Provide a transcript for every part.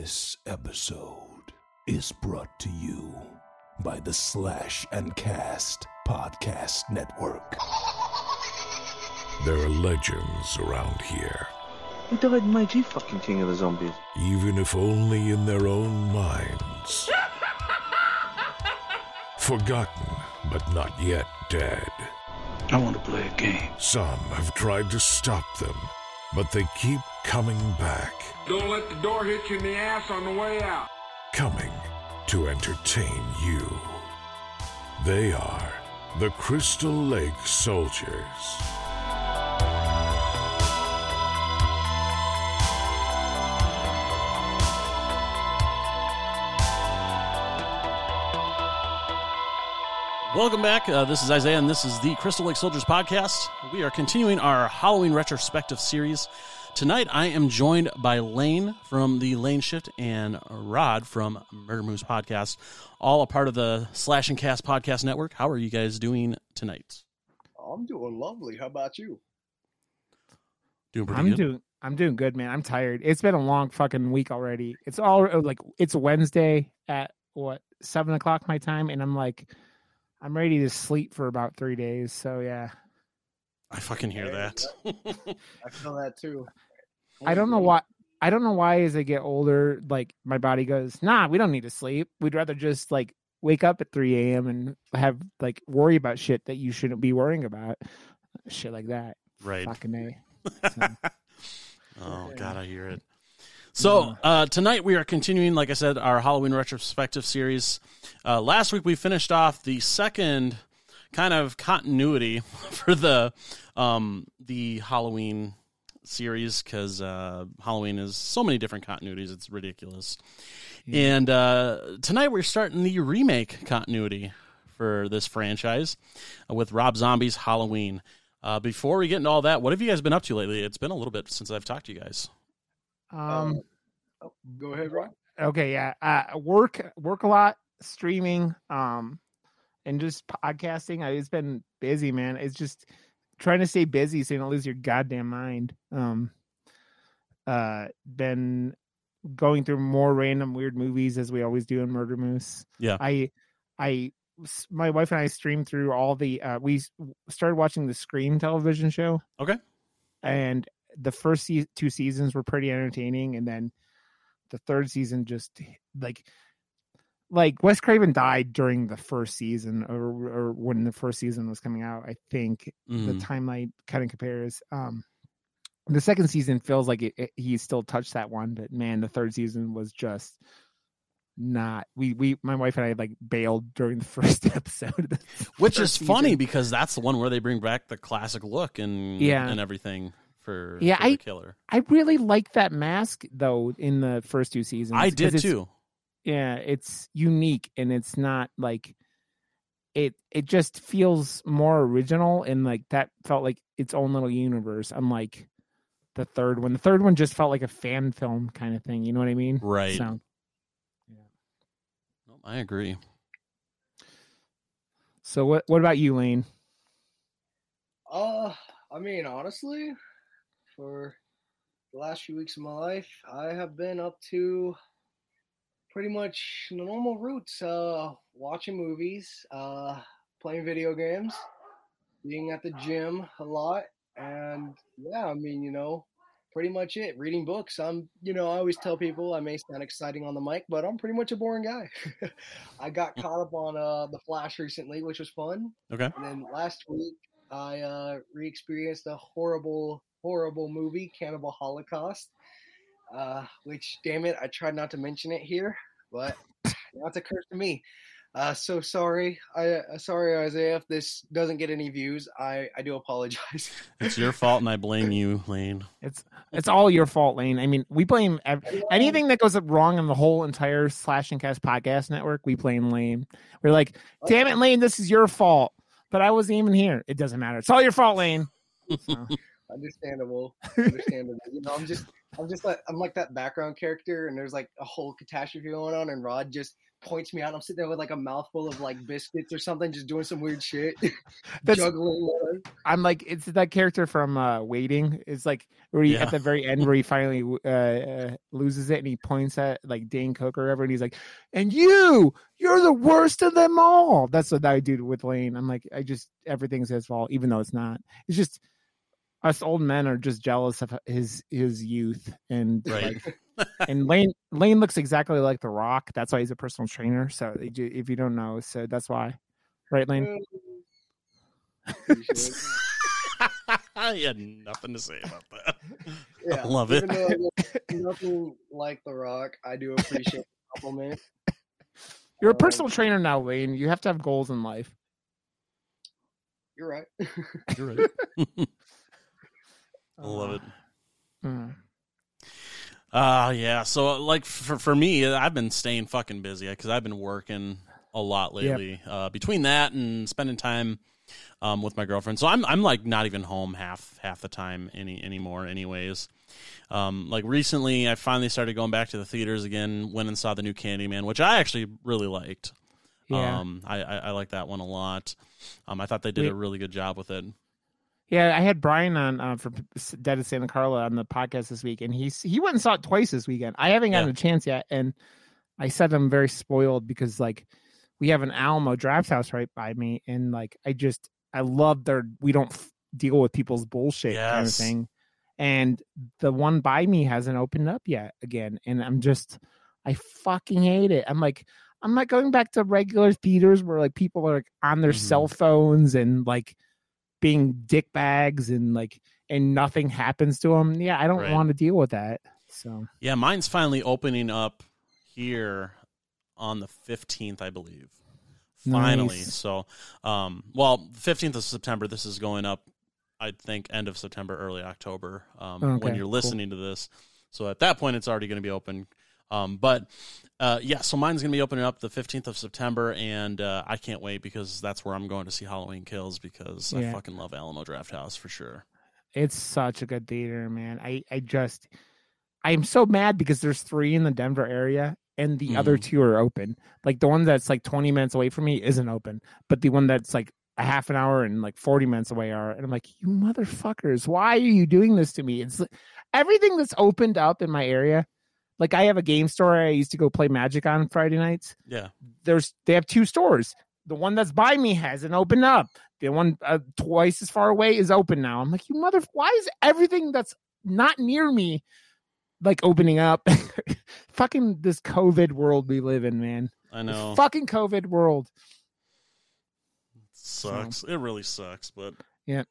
This episode is brought to you by the Slash and Cast Podcast Network. There are legends around here, Who died in Meiji fucking King of the Zombies? even if only in their own minds. Forgotten, but not yet dead. I want to play a game. Some have tried to stop them, but they keep coming back, Don't let the door hit you in the ass on the way out. coming to entertain you. They are the Crystal Lake Soldiers. Welcome back. Uh, this is Isaiah, and this is the Crystal Lake Soldiers podcast. We are continuing our Halloween retrospective series. Tonight, I am joined by Lane from the Lane Shift and Rod from Murder Moose podcast, all a part of the Slash and Cast podcast network. How are you guys doing tonight? I'm doing lovely. How about you? Doing pretty I'm good. doing I'm doing good, man. I'm tired. It's been a long fucking week already. It's all like it's Wednesday at what seven o'clock my time, and I'm like, I'm ready to sleep for about three days. So yeah, I fucking hear that. I feel that too. I don't know why. I don't know why as I get older, like my body goes, nah, we don't need to sleep. We'd rather just like wake up at 3 a.m. and have like worry about shit that you shouldn't be worrying about. Shit like that. right. Fucking A. So, Oh God, I hear it. So uh, tonight we are continuing, like I said, our Halloween retrospective series. Uh, last week we finished off the second kind of continuity for the um, the Halloween series because uh, Halloween is so many different continuities; it's ridiculous. And uh, tonight we're starting the remake continuity for this franchise uh, with Rob Zombie's Halloween. Uh, before we get into all that, what have you guys been up to lately? It's been a little bit since I've talked to you guys. um, go ahead, Ron. okay yeah uh work work a lot streaming um and just podcasting I, it's been busy man it's just trying to stay busy so you don't lose your goddamn mind um uh been going through more random weird movies as we always do in murder moose Yeah. I, I, my wife and i streamed through all the uh we started watching the scream television show Okay. and the first two seasons were pretty entertaining and then the third season just like like Wes Craven died during the first season or, or when the first season was coming out. I think the Mhm. timeline kind of compares. Um, the second season feels like it, it, he still touched that one, but man, the third season was just not. We we my wife and I like bailed during the first episode. the Which first is funny because that's the one where they bring back the classic look and Yeah. and everything for, Yeah, for the I- killer. I really like that mask though in the first two seasons. I did too. yeah it's unique and it's not like it it just feels more original and like that felt like its own little universe unlike the third one the third one just felt like a fan film kind of thing you know what i mean Right. so No, I agree. so what what about you lane Uh, I mean, honestly, for the last few weeks of my life, I have been up to pretty much the normal routes Uh, watching movies, uh, playing video games, being at the gym a lot, and yeah, I mean, you know, pretty much it. Reading books. I'm, you know, I always tell people I may sound exciting on the mic, but I'm pretty much a boring guy. I got caught up on uh, the Flash recently, which was fun. Okay. And then last week, I uh, re-experienced a horrible, horrible movie, Cannibal Holocaust. Uh, which, damn it, I tried not to mention it here, but now it's a curse to me. Uh, so sorry, I uh, sorry Isaiah if this doesn't get any views. I I do apologize. It's your fault and I blame you, Lane. it's it's all your fault lane i mean we blame ev- anything that goes wrong in the whole entire slash and cast podcast network we blame lane we're like damn it lane this is your fault but i wasn't even here it doesn't matter it's all your fault lane So, Understandable. Understandable. you know, I'm just I'm just like I'm like that background character and there's like a whole catastrophe going on and Rod just points me out. I'm sitting there with like a mouthful of like biscuits or something, just doing some weird shit. That's- juggling. I'm like it's that character from uh Waiting. It's like where he Yeah. at the very end where he finally uh, uh loses it and he points at like Dane Cook or whatever and he's like, "And you, you're the worst of them all." That's what I do with Lane. I'm like, I just everything's his fault, even though it's not. It's just us old men are just jealous of his his youth and Right. like, and Lane Lane looks exactly like The Rock. That's why he's a personal trainer. So if you don't know, so that's why, right, Lane? You. I had nothing to say about that. Yeah, I love it. Even though I look nothing like The Rock, I do appreciate the compliment. You're a Um, personal trainer now, Lane. You have to have goals in life. You're right. You're right. I love it. Mm. Uh yeah. So like for for me, I've been staying fucking busy because I've been working a lot lately. Uh, between that and spending time um, with my girlfriend, so I'm I'm like not even home half half the time any anymore. Anyways, um, like recently, I finally started going back to the theaters again. Went and saw the new Candyman, which I actually really liked. Yeah. Um, I, I I like that one a lot. Um, I thought they did a really good job with it. Yeah, I had Brian on uh, from Dead of Santa Carla on the podcast this week, and he he went and saw it twice this weekend. I haven't gotten Yeah. a chance yet, and I said I'm very spoiled because like we have an Alamo Draft House right by me, and like I just I love their we don't f- deal with people's bullshit kind of thing, and the one by me hasn't opened up yet again, and I'm just I fucking hate it. I'm like I'm not going back to regular theaters where like people are like on their Mhm. cell phones and like being dick bags and like and nothing happens to them. Yeah, I don't Right. want to deal with that. So Yeah, mine's finally opening up here on the 15th, I believe. Finally. Nice. So, um, well, 15th of September, this is going up, I think, end of September, early October, um, Okay, when you're cool. listening to this. So at that point, it's already going to be open. Um, but uh, yeah, so mine's going to be opening up the 15th of September, and uh, I can't wait because that's where I'm going to see Halloween Kills because I fucking love Alamo Draft House for sure. it's such a good theater, man. I I just I'm so mad because there's three in the Denver area and the other Mhm. two are open. Like the one that's like 20 minutes away from me isn't open, but the one that's like a half an hour and like 40 minutes away are. And I'm like, you motherfuckers, why are you doing this to me? It's everything that's opened up in my area. Like I have a game store I used to go play Magic on Friday nights. Yeah. there's they have two stores. The one that's by me hasn't opened up. The one uh, twice as far away is open now. I'm like, you mother, why is everything that's not near me like opening up? fucking this COVID world we live in, man. I This know. fucking COVID world. sucks. It really sucks, but Yeah.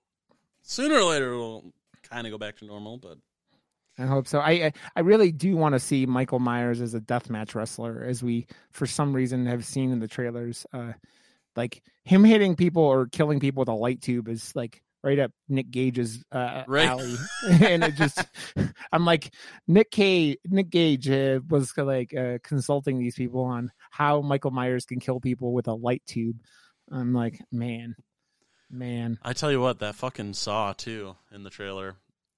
sooner or later it'll kind of go back to normal. But I hope so. I I- really do want to see Michael Myers as a deathmatch wrestler, as we for some reason have seen in the trailers. Uh, like him hitting people or killing people with a light tube is like right up Nick Gage's uh, Right. alley, and it just I'm like Nick Cage. Nick Gage uh, was like uh, consulting these people on how Michael Myers can kill people with a light tube. I'm like, man, man, I tell you what, that fucking saw too in the trailer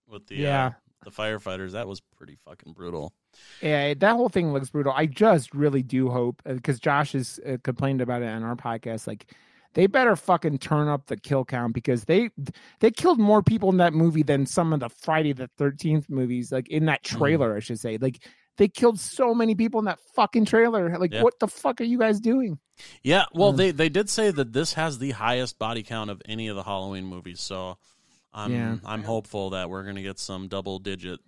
with the Yeah. Uh, the firefighters. That was pretty fucking brutal. Yeah, that whole thing looks brutal. I just really do hope because Josh has uh, complained about it on our podcast. Like, they better fucking turn up the kill count because they they killed more people in that movie than some of the Friday the Thirteenth movies. Like in that Mm-hmm. trailer, I should say. Like they killed so many people in that fucking trailer. Like, Yeah. what the fuck are you guys doing? Yeah, well, Mm. they they did say that this has the highest body count of any of the Halloween movies. So I'm Yeah. I'm hopeful that we're gonna get some double digit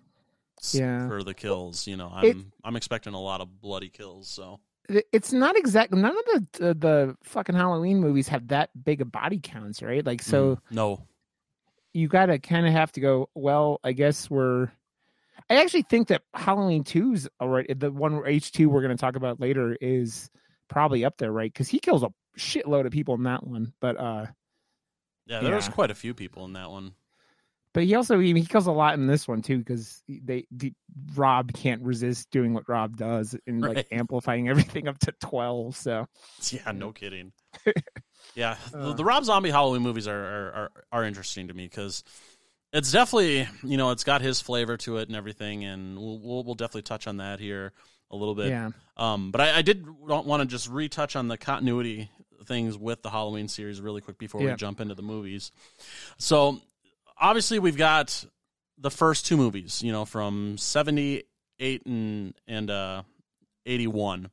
Yeah. for the kills. You know, I'm It- I'm expecting a lot of bloody kills. So It's not exact. None of the, the the fucking Halloween movies have that big of body counts, right? Like, so. Mm, no, you gotta kind of have to go well i guess we're i actually think that halloween 2's all right. the one h2 we're going to talk about later is probably up there right because he kills a shitload of people in that one but uh yeah, there was quite a few people in that one. but he also he, he kills a lot in this one too because they the, rob can't resist doing what rob does and like amplifying everything up to 12 so Yeah, no kidding. yeah, the, Uh. the Rob Zombie Halloween movies are are are, are interesting to me because it's definitely you know it's got his flavor to it and everything, and we'll we'll, we'll definitely touch on that here a little bit. Yeah. Um, but I, I did want to just retouch on the continuity things with the Halloween series really quick before we jump into the movies. So obviously we've got the first two movies, you know, from seventy eight and and uh, eighty one.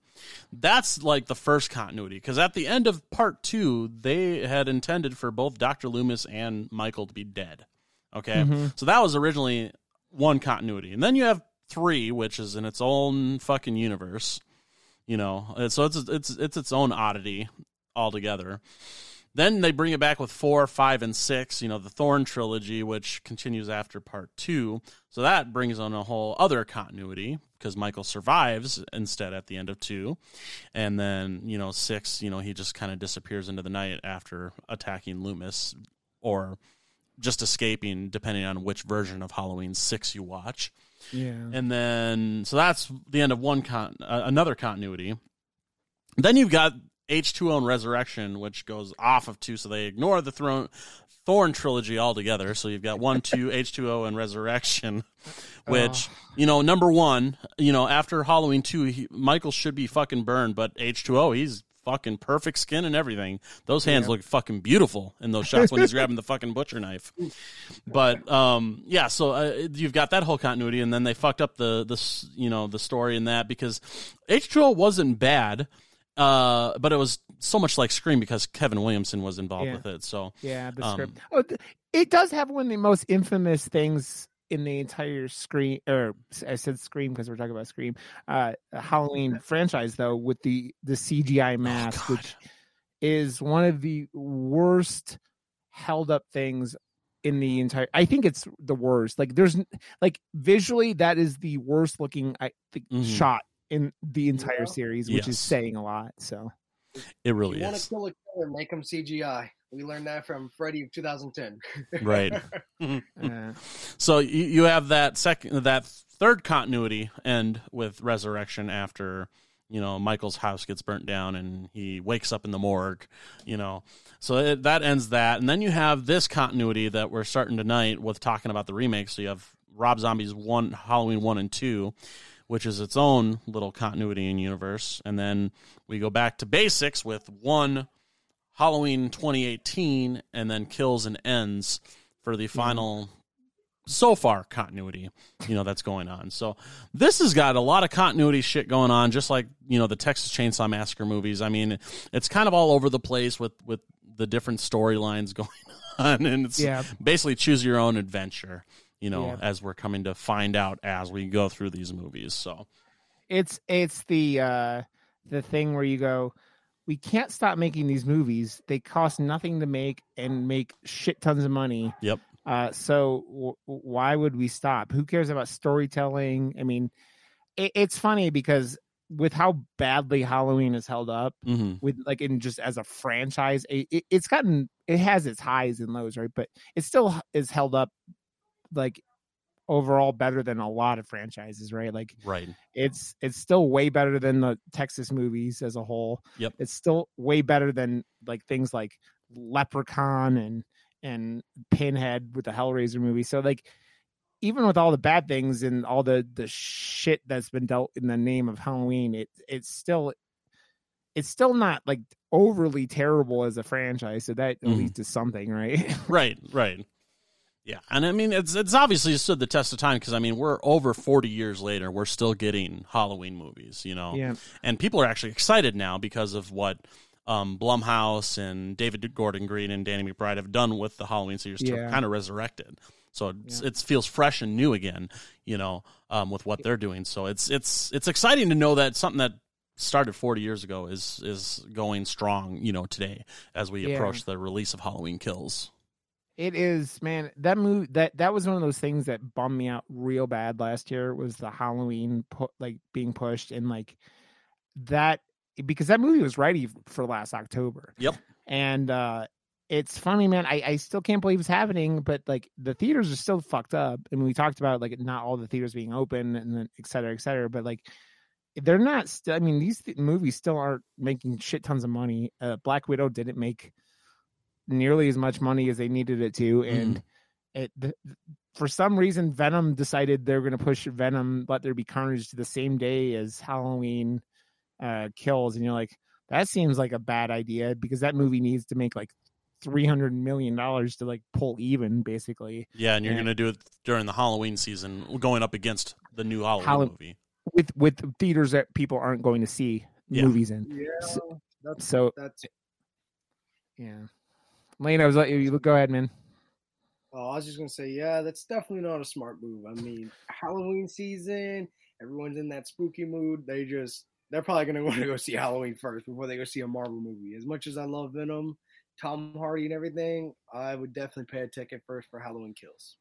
That's like the first continuity because at the end of part two, they had intended for both Doctor Loomis and Michael to be dead. Okay, Mhm. so that was originally one continuity, and then you have three, which is in its own fucking universe. You know, so it's it's it's its own oddity altogether. Then they bring it back with four, five, and six. You know, the Thorn trilogy, which continues after part two. So that brings on a whole other continuity because Michael survives instead at the end of two, and then you know six. You know, he just kind of disappears into the night after attacking Loomis, or just escaping, depending on which version of Halloween six you watch. Yeah. And then, so that's the end of one con, uh, another continuity. Then you've got H2O and Resurrection, which goes off of two, so they ignore the throne, Thorn trilogy altogether. So you've got one, two, H2O, and Resurrection, which, you know, number one, you know, after Halloween 2, he, Michael should be fucking burned, but H2O, he's fucking perfect skin and everything. Those hands look fucking beautiful in those shots when he's grabbing the fucking butcher knife. But um, yeah, so uh, you've got that whole continuity, and then they fucked up the the you know the story in that because H2O wasn't bad, uh, but it was so much like Scream because Kevin Williamson was involved Yeah. with it. So Yeah, the Um, script. Oh, it does have one of the most infamous things in the entire Scream, or I said Scream because we're talking about Scream, uh, Halloween franchise though, with the the CGI mask, God. which is one of the worst held up things in the entire. I think it's the worst. Like there's like visually, that is the worst looking I think Mhm. shot in the entire Yeah. series, which Yes. is saying a lot. So it really you want to is kill a killer, make him CGI. We learned that from Freddy of 2010. right. uh, So you, you have that second, that third continuity end with resurrection after you know Michael's house gets burnt down and he wakes up in the morgue. You know, so it, that ends that, and then you have this continuity that we're starting tonight with talking about the remake. So you have Rob Zombie's one Halloween one and two. Which is its own little continuity and universe, and then we go back to basics with one Halloween 2018, and then kills and ends for the final so far continuity you know that's going on. So this has got a lot of continuity shit going on just like you know the texas chainsaw massacre movies. I mean it's kind of all over the place with with the different storylines going on and it's Yeah. basically choose your own adventure you know Yeah. as we're coming to find out as we go through these movies so. It's it's the uh the thing where you go we can't stop making these movies. They cost nothing to make and make shit tons of money. Yep. Uh so w- why would we stop? Who cares about storytelling? I mean it, it's funny because with how badly halloween is held up hmm with like in just as a franchise it, it, it's gotten it has its highs and lows right? But it still is held up like overall better than a lot of franchises right like right it's it's still way better than the Texas movies as a whole. Yep. It's still way better than like things like Leprechaun and and Pinhead with the Hellraiser movie. So like even with all the bad things and all the the shit that's been dealt in the name of Halloween, it it's still it's still not like overly terrible as a franchise. So that at Mhm. least is something, right? right right yeah and i mean it's it's obviously stood the test of time because i mean we're over 40 years later we're still getting halloween movies you know yeah. and people are actually excited now because of what um, Blumhouse and David Gordon Green and Danny McBride have done with the Halloween series to kind of resurrect it. So Yeah. it feels fresh and new again, you know, um, with what they're doing. So it's it's it's exciting to know that something that started 40 years ago is is going strong, you know, today as we Yeah. approach the release of Halloween Kills. It is, man. That movie that that was one of those things that bummed me out real bad last year. Was the Halloween pu- like being pushed and like that because that movie was ready for last October. Yep. And uh it's funny, man. I I still can't believe it's happening, but like the theaters are still fucked up. I mean, we talked about like not all the theaters being open and then et cetera, et cetera. But like they're not. St- I mean, these th- movies still aren't making shit tons of money. Uh, Black Widow didn't make nearly as much money as they needed it to, and it the, for some reason Venom decided they're going to push Venom Let There Be Carnage to the same day as Halloween uh, Kills, and you're like, that seems like a bad idea because that movie needs to make like three hundred million dollars to like pull even, basically. Yeah, and you're Yeah. going to do it during the Halloween season, going up against the new Halloween Hallow- movie. with with theaters that people aren't going to see Yeah. movies in. Yeah, So- that's So that's. yeah, Lane, I was like, you go ahead, man. Oh, I was just gonna say, yeah, that's definitely not a smart move. I mean, Halloween season, everyone's in that spooky mood. They just they're probably gonna want to go see Halloween first before they go see a Marvel movie. As much as I love Venom, Tom Hardy, and everything, I would definitely pay a ticket first for Halloween Kills.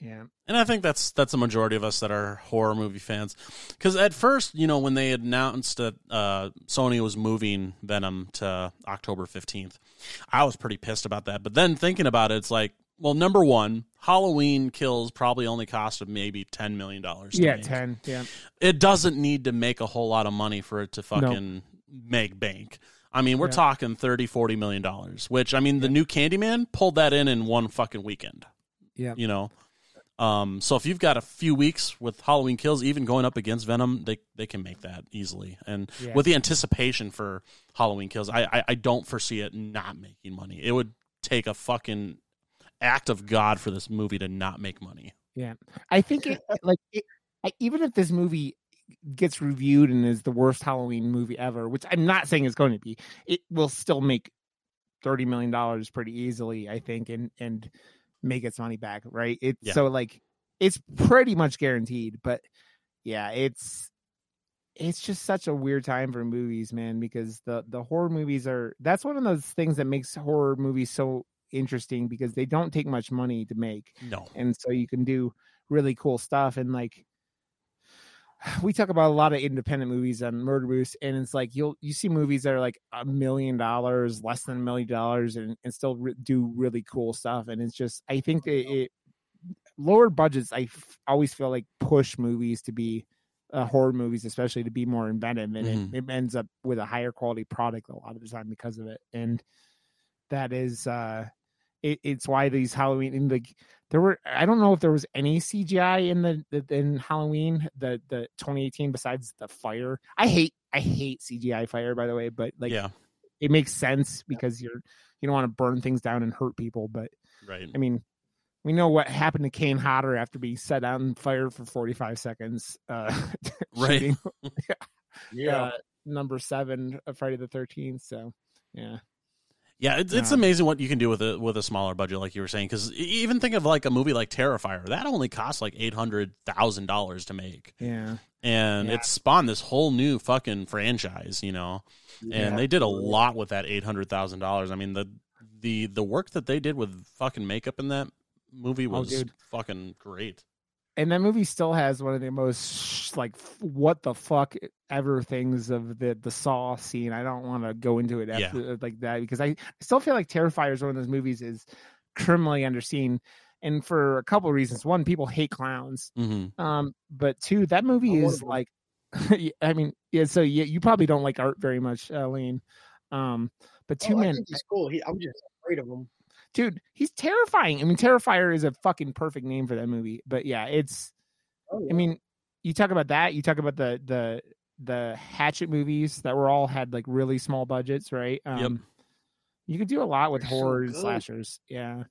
Yeah, And I think that's that's a majority of us that are horror movie fans. Because at first, you know, when they announced that uh, Sony was moving Venom to October fifteenth, I was pretty pissed about that. But then thinking about it, it's like, well, number one, Halloween Kills probably only cost maybe ten million dollars. yeah, ten, yeah, It doesn't need to make a whole lot of money for it to fucking make bank. I mean, we're Yeah. talking 30, 40 million dollars, which I mean, the new Candyman pulled that in in one fucking weekend yeah. you know. Um, so if you've got a few weeks with Halloween Kills, even going up against Venom, they they can make that easily. And Yeah. with the anticipation for Halloween Kills, I, I I don't foresee it not making money. It would take a fucking act of God for this movie to not make money. Yeah, I think it like it, I, even if this movie gets reviewed and is the worst Halloween movie ever, which I'm not saying it's going to be, it will still make thirty million dollars pretty easily, I think, and and make its money back, right? It's Yeah. so like it's pretty much guaranteed, but yeah, it's it's just such a weird time for movies, man, because the the horror movies are that's one of those things that makes horror movies so interesting because they don't take much money to make No. and so you can do really cool stuff and like we talk about a lot of independent movies on murder moose and it's like you'll you see movies that are like a million dollars less than a million dollars and, and still re- do really cool stuff and it's just i think it, it lower budgets i f- always feel like push movies to be uh, horror movies especially to be more inventive and Mhm. it, it ends up with a higher quality product a lot of the time because of it and that is uh it, it's why these halloween in the there were i don't know if there was any cgi in the, in halloween the the 2018 besides the fire i hate i hate cgi fire by the way but like yeah. it makes sense because you're you don't want to burn things down and hurt people but Right. i mean we know what happened to Kane Hodder after being set on fire for 45 seconds. Uh, Right. shooting, Yeah, uh, number seven of Friday the 13th. So, yeah. Yeah, it's, it's amazing what you can do with a with a smaller budget, like you were saying. Because even think of like a movie like Terrifier, that only costs like eight hundred thousand dollars to make, Yeah. and Yeah. it spawned this whole new fucking franchise, you know. and they did a lot with that eight hundred thousand dollars. I mean the the the work that they did with fucking makeup in that movie Oh, was dude. fucking great. And that movie still has one of the most like what the fuck ever things of the the saw scene i don't want to go into it Yeah. after, like that because I, I still feel like terrifier is one of those movies is criminally underseen and for a couple of reasons one people hate clowns hmm um but two that movie I'm is of them. like i mean yeah so you, you probably don't like art very much uh, Lane. um but two Oh, men he's cool. He, I'm just afraid of him. Dude he's terrifying i mean terrifier is a fucking perfect name for that movie but yeah it's Oh, I mean, you talk about that. You talk about the the the Hatchet movies that were all had like really small budgets, right? Um, Yep. You could do a lot with They're horror good. slashers. Yeah.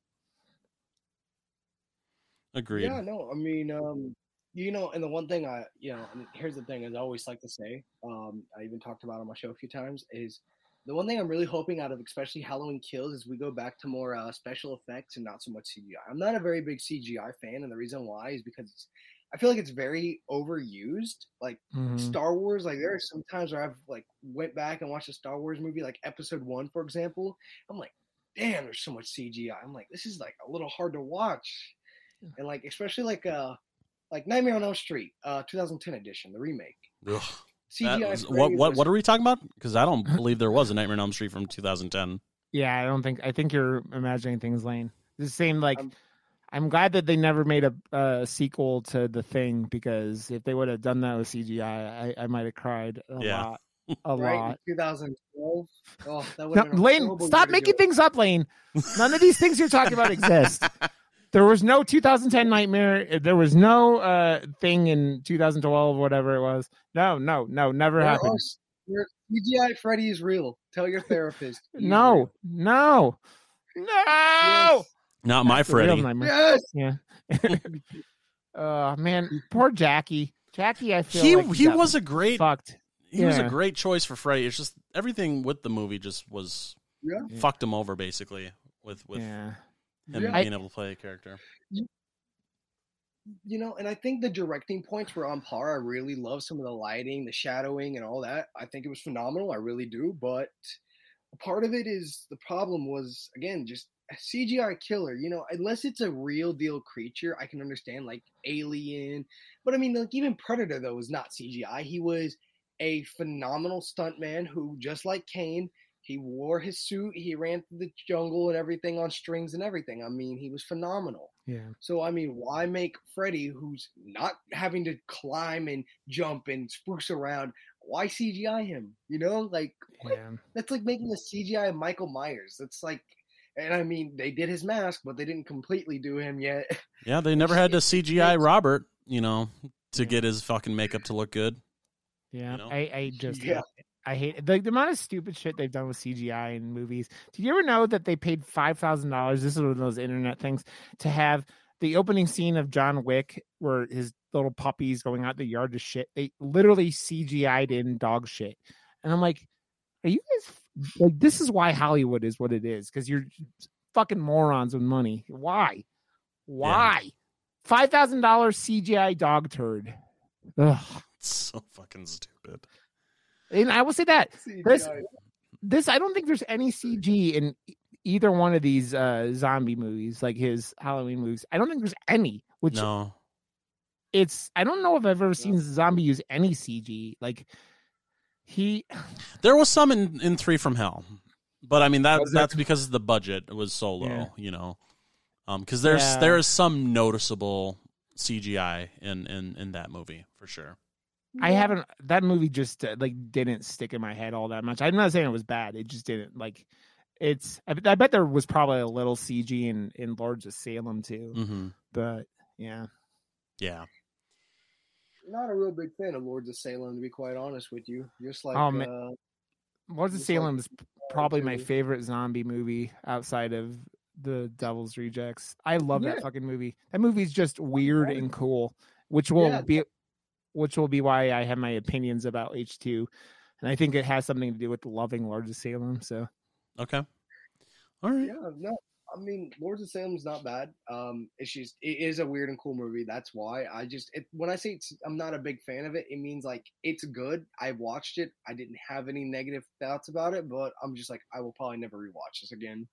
Agreed. Yeah, no, I mean, um, you know, and the one thing I, you know, and here's the thing, as I always like to say, um, I even talked about on my show a few times, is the one thing I'm really hoping out of, especially Halloween Kills, is we go back to more uh, special effects and not so much CGI. I'm not a very big CGI fan, and the reason why is because it's, I feel like it's very overused. Like Mhm. Star Wars, like there are some times where I've like went back and watched a Star Wars movie, like Episode One, for example. I'm like, damn, there's so much CGI. I'm like, this is like a little hard to watch, and like especially like uh like Nightmare on Elm Street, uh 2010 edition, the remake. Ugh. CGI. That was- what what what are we talking about? Because I don't believe there was a Nightmare on Elm Street from 2010. Yeah, I don't think. I think you're imagining things, Lane. The same like. Um, I'm glad that they never made a, a sequel to the thing because if they would have done that with CGI, I, I might have cried a Yeah. lot, a right lot. 2012. Oh, that No, have been a Lane, stop making things up, Lane. None of these things you're talking about exist. There was no 2010 Nightmare. There was no uh thing in 2012, whatever it was. No, no, no, never There happened. are- your CGI Freddy is real. Tell your therapist. No, real. no, no. Yes. Not my That's real Freddy. nightmare. Yes. Yeah. uh man, poor Jackie. Jackie, I feel He like he was a great fucked. he was a great choice for Freddy. It's just everything with the movie just was Yeah. Yeah. fucked him over basically with with yeah. Him Yeah. being able to play a character. you know, and I think the directing points were on par. I really love some of the lighting, the shadowing, and all that. I think it was phenomenal. I really do. But part of it is the problem was again just a CGI killer. You know, unless it's a real deal creature, I can understand like Alien. But I mean, like even Predator though was not CGI. He was a phenomenal stuntman who, just like Kane, he wore his suit. He ran through the jungle and everything on strings and everything. I mean, he was phenomenal. Yeah. So I mean, why make Freddy, who's not having to climb and jump and spruce around, why CGI him? You know, like? Yeah. that's like making a CGI of Michael Myers. That's like, and I mean, they did his mask, but they didn't completely do him yet. Yeah, they never had to CGI Robert, you know, to Yeah. get his fucking makeup to look good. Yeah, You know? I, I just Yeah. I hate the, the amount of stupid shit they've done with CGI in movies. Did you ever know that they paid five thousand dollars? This is one of those internet things to have the opening scene of John Wick, where his little puppies going out the yard to shit. They literally CGI'd in dog shit, and I'm like, are you guys like? This is why Hollywood is what it is because you're fucking morons with money. Why? Why? Five thousand dollars CGI dog turd. Ugh. It's so fucking stupid. And I will say that This- CGI. this I don't think there's any CG in either one of these uh zombie movies, like his Halloween movies. I don't think there's any. Which No. it's I don't know if I've ever seen zombie use any CG. Like he There was some in, in Three from Hell. But I mean that there? that's because the budget was so low, Yeah. you know. Um cuz there's Yeah. there is some noticeable CGI in in in that movie for sure. I haven't that movie just uh, like didn't stick in my head all that much. I'm not saying it was bad. It just didn't like it's I, I bet there was probably a little CG in in Lords of Salem too. Mhm. But yeah. Yeah. Not a real big fan of Lords of Salem, to be quite honest with you. Just like, Oh, man. uh, Lords of Salem is probably my favorite zombie movie outside of the Devil's Rejects. I love Yeah. that fucking movie. That movie's just weird and cool, which will Yeah. be which will be why I have my opinions about H two, and I think it has something to do with loving Lords of Salem. So Okay. All right. yeah, no, I mean, Lords of Salem's not bad. Um, it's just it is a weird and cool movie. That's why I just it, when I say it's, I'm not a big fan of it, it means like it's good. I watched it. I didn't have any negative thoughts about it, but I'm just like I will probably never rewatch this again.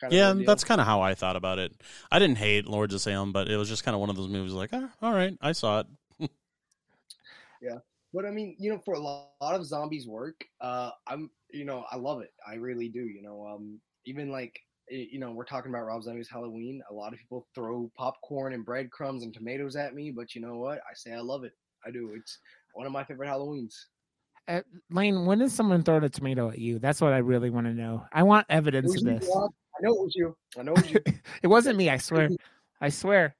Kind Yeah, a deal. that's kind of how I thought about it. I didn't hate Lords of Salem, but it was just kind of one of those movies like, ah, all right, I saw it. But I mean, you know, for a lot, lot of zombies work, uh, I'm, you know, I love it. I really do. You know, um, even like, you know, we're talking about Rob Zombie's Halloween. A lot of people throw popcorn and breadcrumbs and tomatoes at me, but you know what? I say I love it. I do. It's one of my favorite Halloweens. uh, Lane, when does someone throw a tomato at you? That's what I really want to know. I want evidence of this. Rob. I know it was you. I know it was you. it wasn't me. I swear. I swear.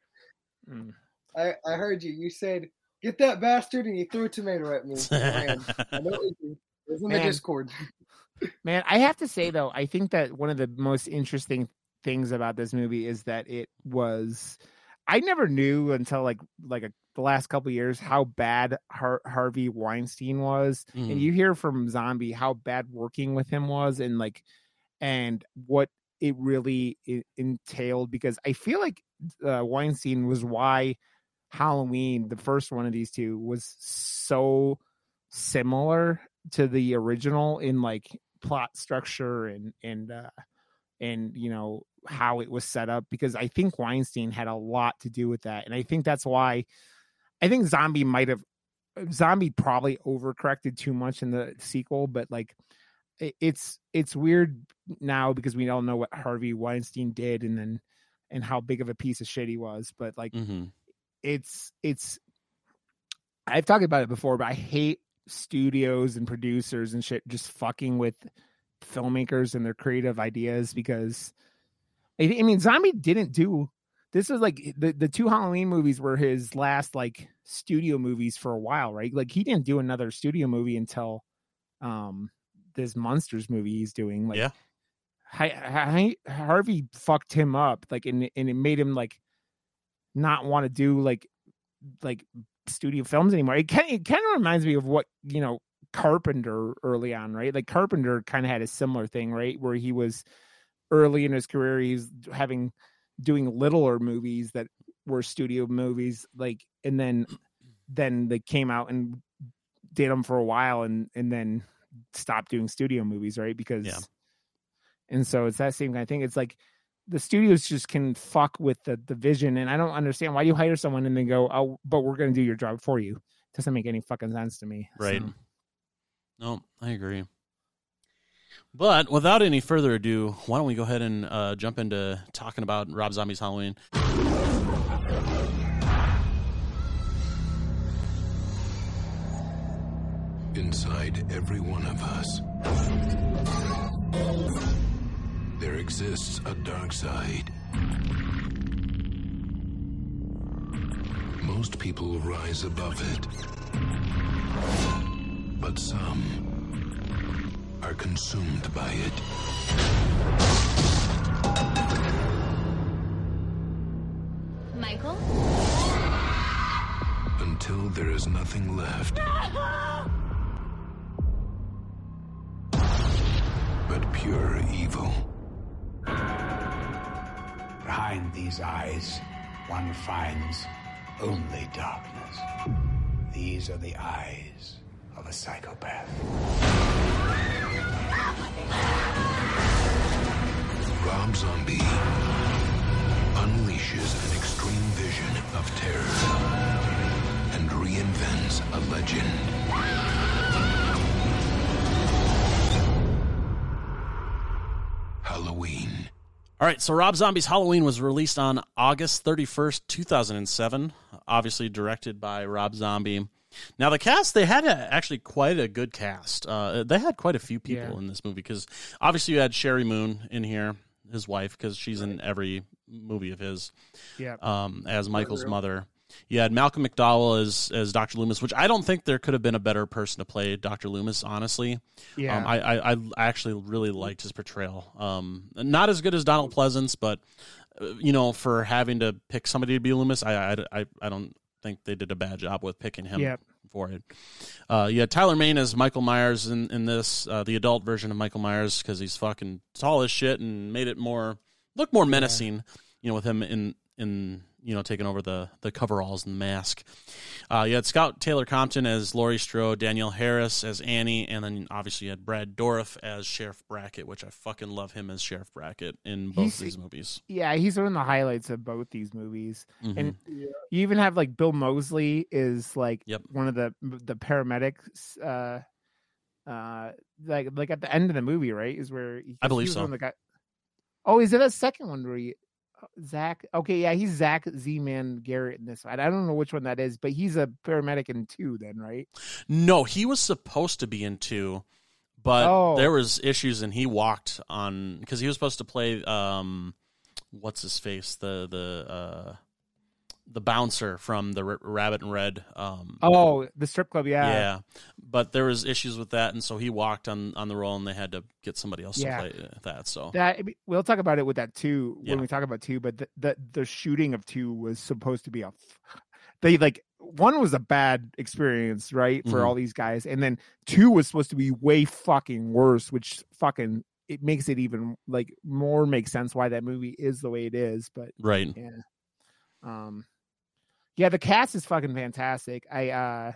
Mm. I, I heard you. You said, "Get that bastard," and he threw a tomato at me. Man, I know it was you. It was in the Discord. Man, I have to say though, I think that one of the most interesting things about this movie is that it was I never knew until like like a, the last couple years how bad Har- Harvey Weinstein was, Mhm. and you hear from Zombie how bad working with him was, and like and what it really i- entailed because I feel like uh, Weinstein was why Halloween, the first one of these two, was so similar to the original in like plot structure and and uh and you know how it was set up because I think Weinstein had a lot to do with that and I think that's why I think Zombie might have Zombie probably overcorrected too much in the sequel but like it's it's weird now because we all know what Harvey Weinstein did and then and how big of a piece of shit he was but like hmm it's it's I've talked about it before, but I hate studios and producers and shit just fucking with filmmakers and their creative ideas because I, I mean Zombie didn't do this was like the the two Halloween movies were his last like studio movies for a while, right? Like he didn't do another studio movie until um this monsters movie he's doing. Like Yeah. Hi, Hi, Harvey fucked him up, like and and it made him like not want to do like like studio films anymore. It kind it kind of reminds me of what you know Carpenter early on, right? Like Carpenter kind of had a similar thing, right, where he was early in his career, he's having doing littler movies that were studio movies, like, and then then they came out and did them for a while, and and then stopped doing studio movies, right? Because Yeah. and so it's that same kind of thing. It's like the studios just can fuck with the the vision, and I don't understand why you hire someone and then go, oh, but we're going to do your job for you. Doesn't make any fucking sense to me. Right. So, No, I agree. But without any further ado, why don't we go ahead and uh, jump into talking about Rob Zombie's Halloween? Inside every one of us, there exists a dark side. Most people rise above it, but some are consumed by it. Michael? Until there is nothing left but pure evil. Behind these eyes, one finds only darkness. These are the eyes of a psychopath. Rob Zombie unleashes an extreme vision of terror and reinvents a legend. Halloween. All right, so Rob Zombie's Halloween was released on August 31st, 2007, obviously directed by Rob Zombie. Now, the cast, they had a, actually quite a good cast. Uh, they had quite a few people Yeah. in this movie because obviously you had Sheri Moon in here, his wife, because she's in every movie of his, yeah. um, as Michael's mother. You had Malcolm McDowell as, as Dr. Loomis, which I don't think there could have been a better person to play Dr. Loomis, honestly. Yeah. Um, I, I I actually really liked his portrayal. Um, not as good as Donald Pleasence, but uh, you know, for having to pick somebody to be Loomis, I I, I, don't think they did a bad job with picking him Yep. for it. Uh, you had Tyler Mane as Michael Myers in in this uh, the adult version of Michael Myers because he's fucking tall as shit and made it more look more menacing. You know, with him in in you know taking over the the coveralls and the mask. Uh, you had Scout Taylor Compton as Laurie Strode, Danielle Harris as Annie, and then obviously you had Brad Dourif as Sheriff Brackett, which I fucking love him as Sheriff Brackett in both He's- these movies. yeah, he's one of the highlights of both these movies. Mhm. And you even have like Bill Moseley is like Yep. one of the the paramedics. Uh, uh, like like at the end of the movie, right? Is where he, I believe so. the guy- Oh, is it a second one where he, Zach? Okay, yeah, he's Zach Z Man Garrett in this. I don't know which one that is, but he's a paramedic in two, then, right? No, he was supposed to be in two, but Oh. there was issues and he walked on because he was supposed to play um, what's his face the the uh, the bouncer from the R- Rabbit in Red. Um, Oh, the strip club, yeah. yeah, but there was issues with that, and so he walked on on the role, and they had to get somebody else Yeah. to play uh, that. So That we'll talk about it with that too Yeah. when we talk about two. But the, the the shooting of two was supposed to be a, f- they like one was a bad experience, right, for Mhm. all these guys, and then two was supposed to be way fucking worse, which fucking it makes it even like more make sense why that movie is the way it is. But right, yeah, um, yeah, the cast is fucking fantastic. I uh.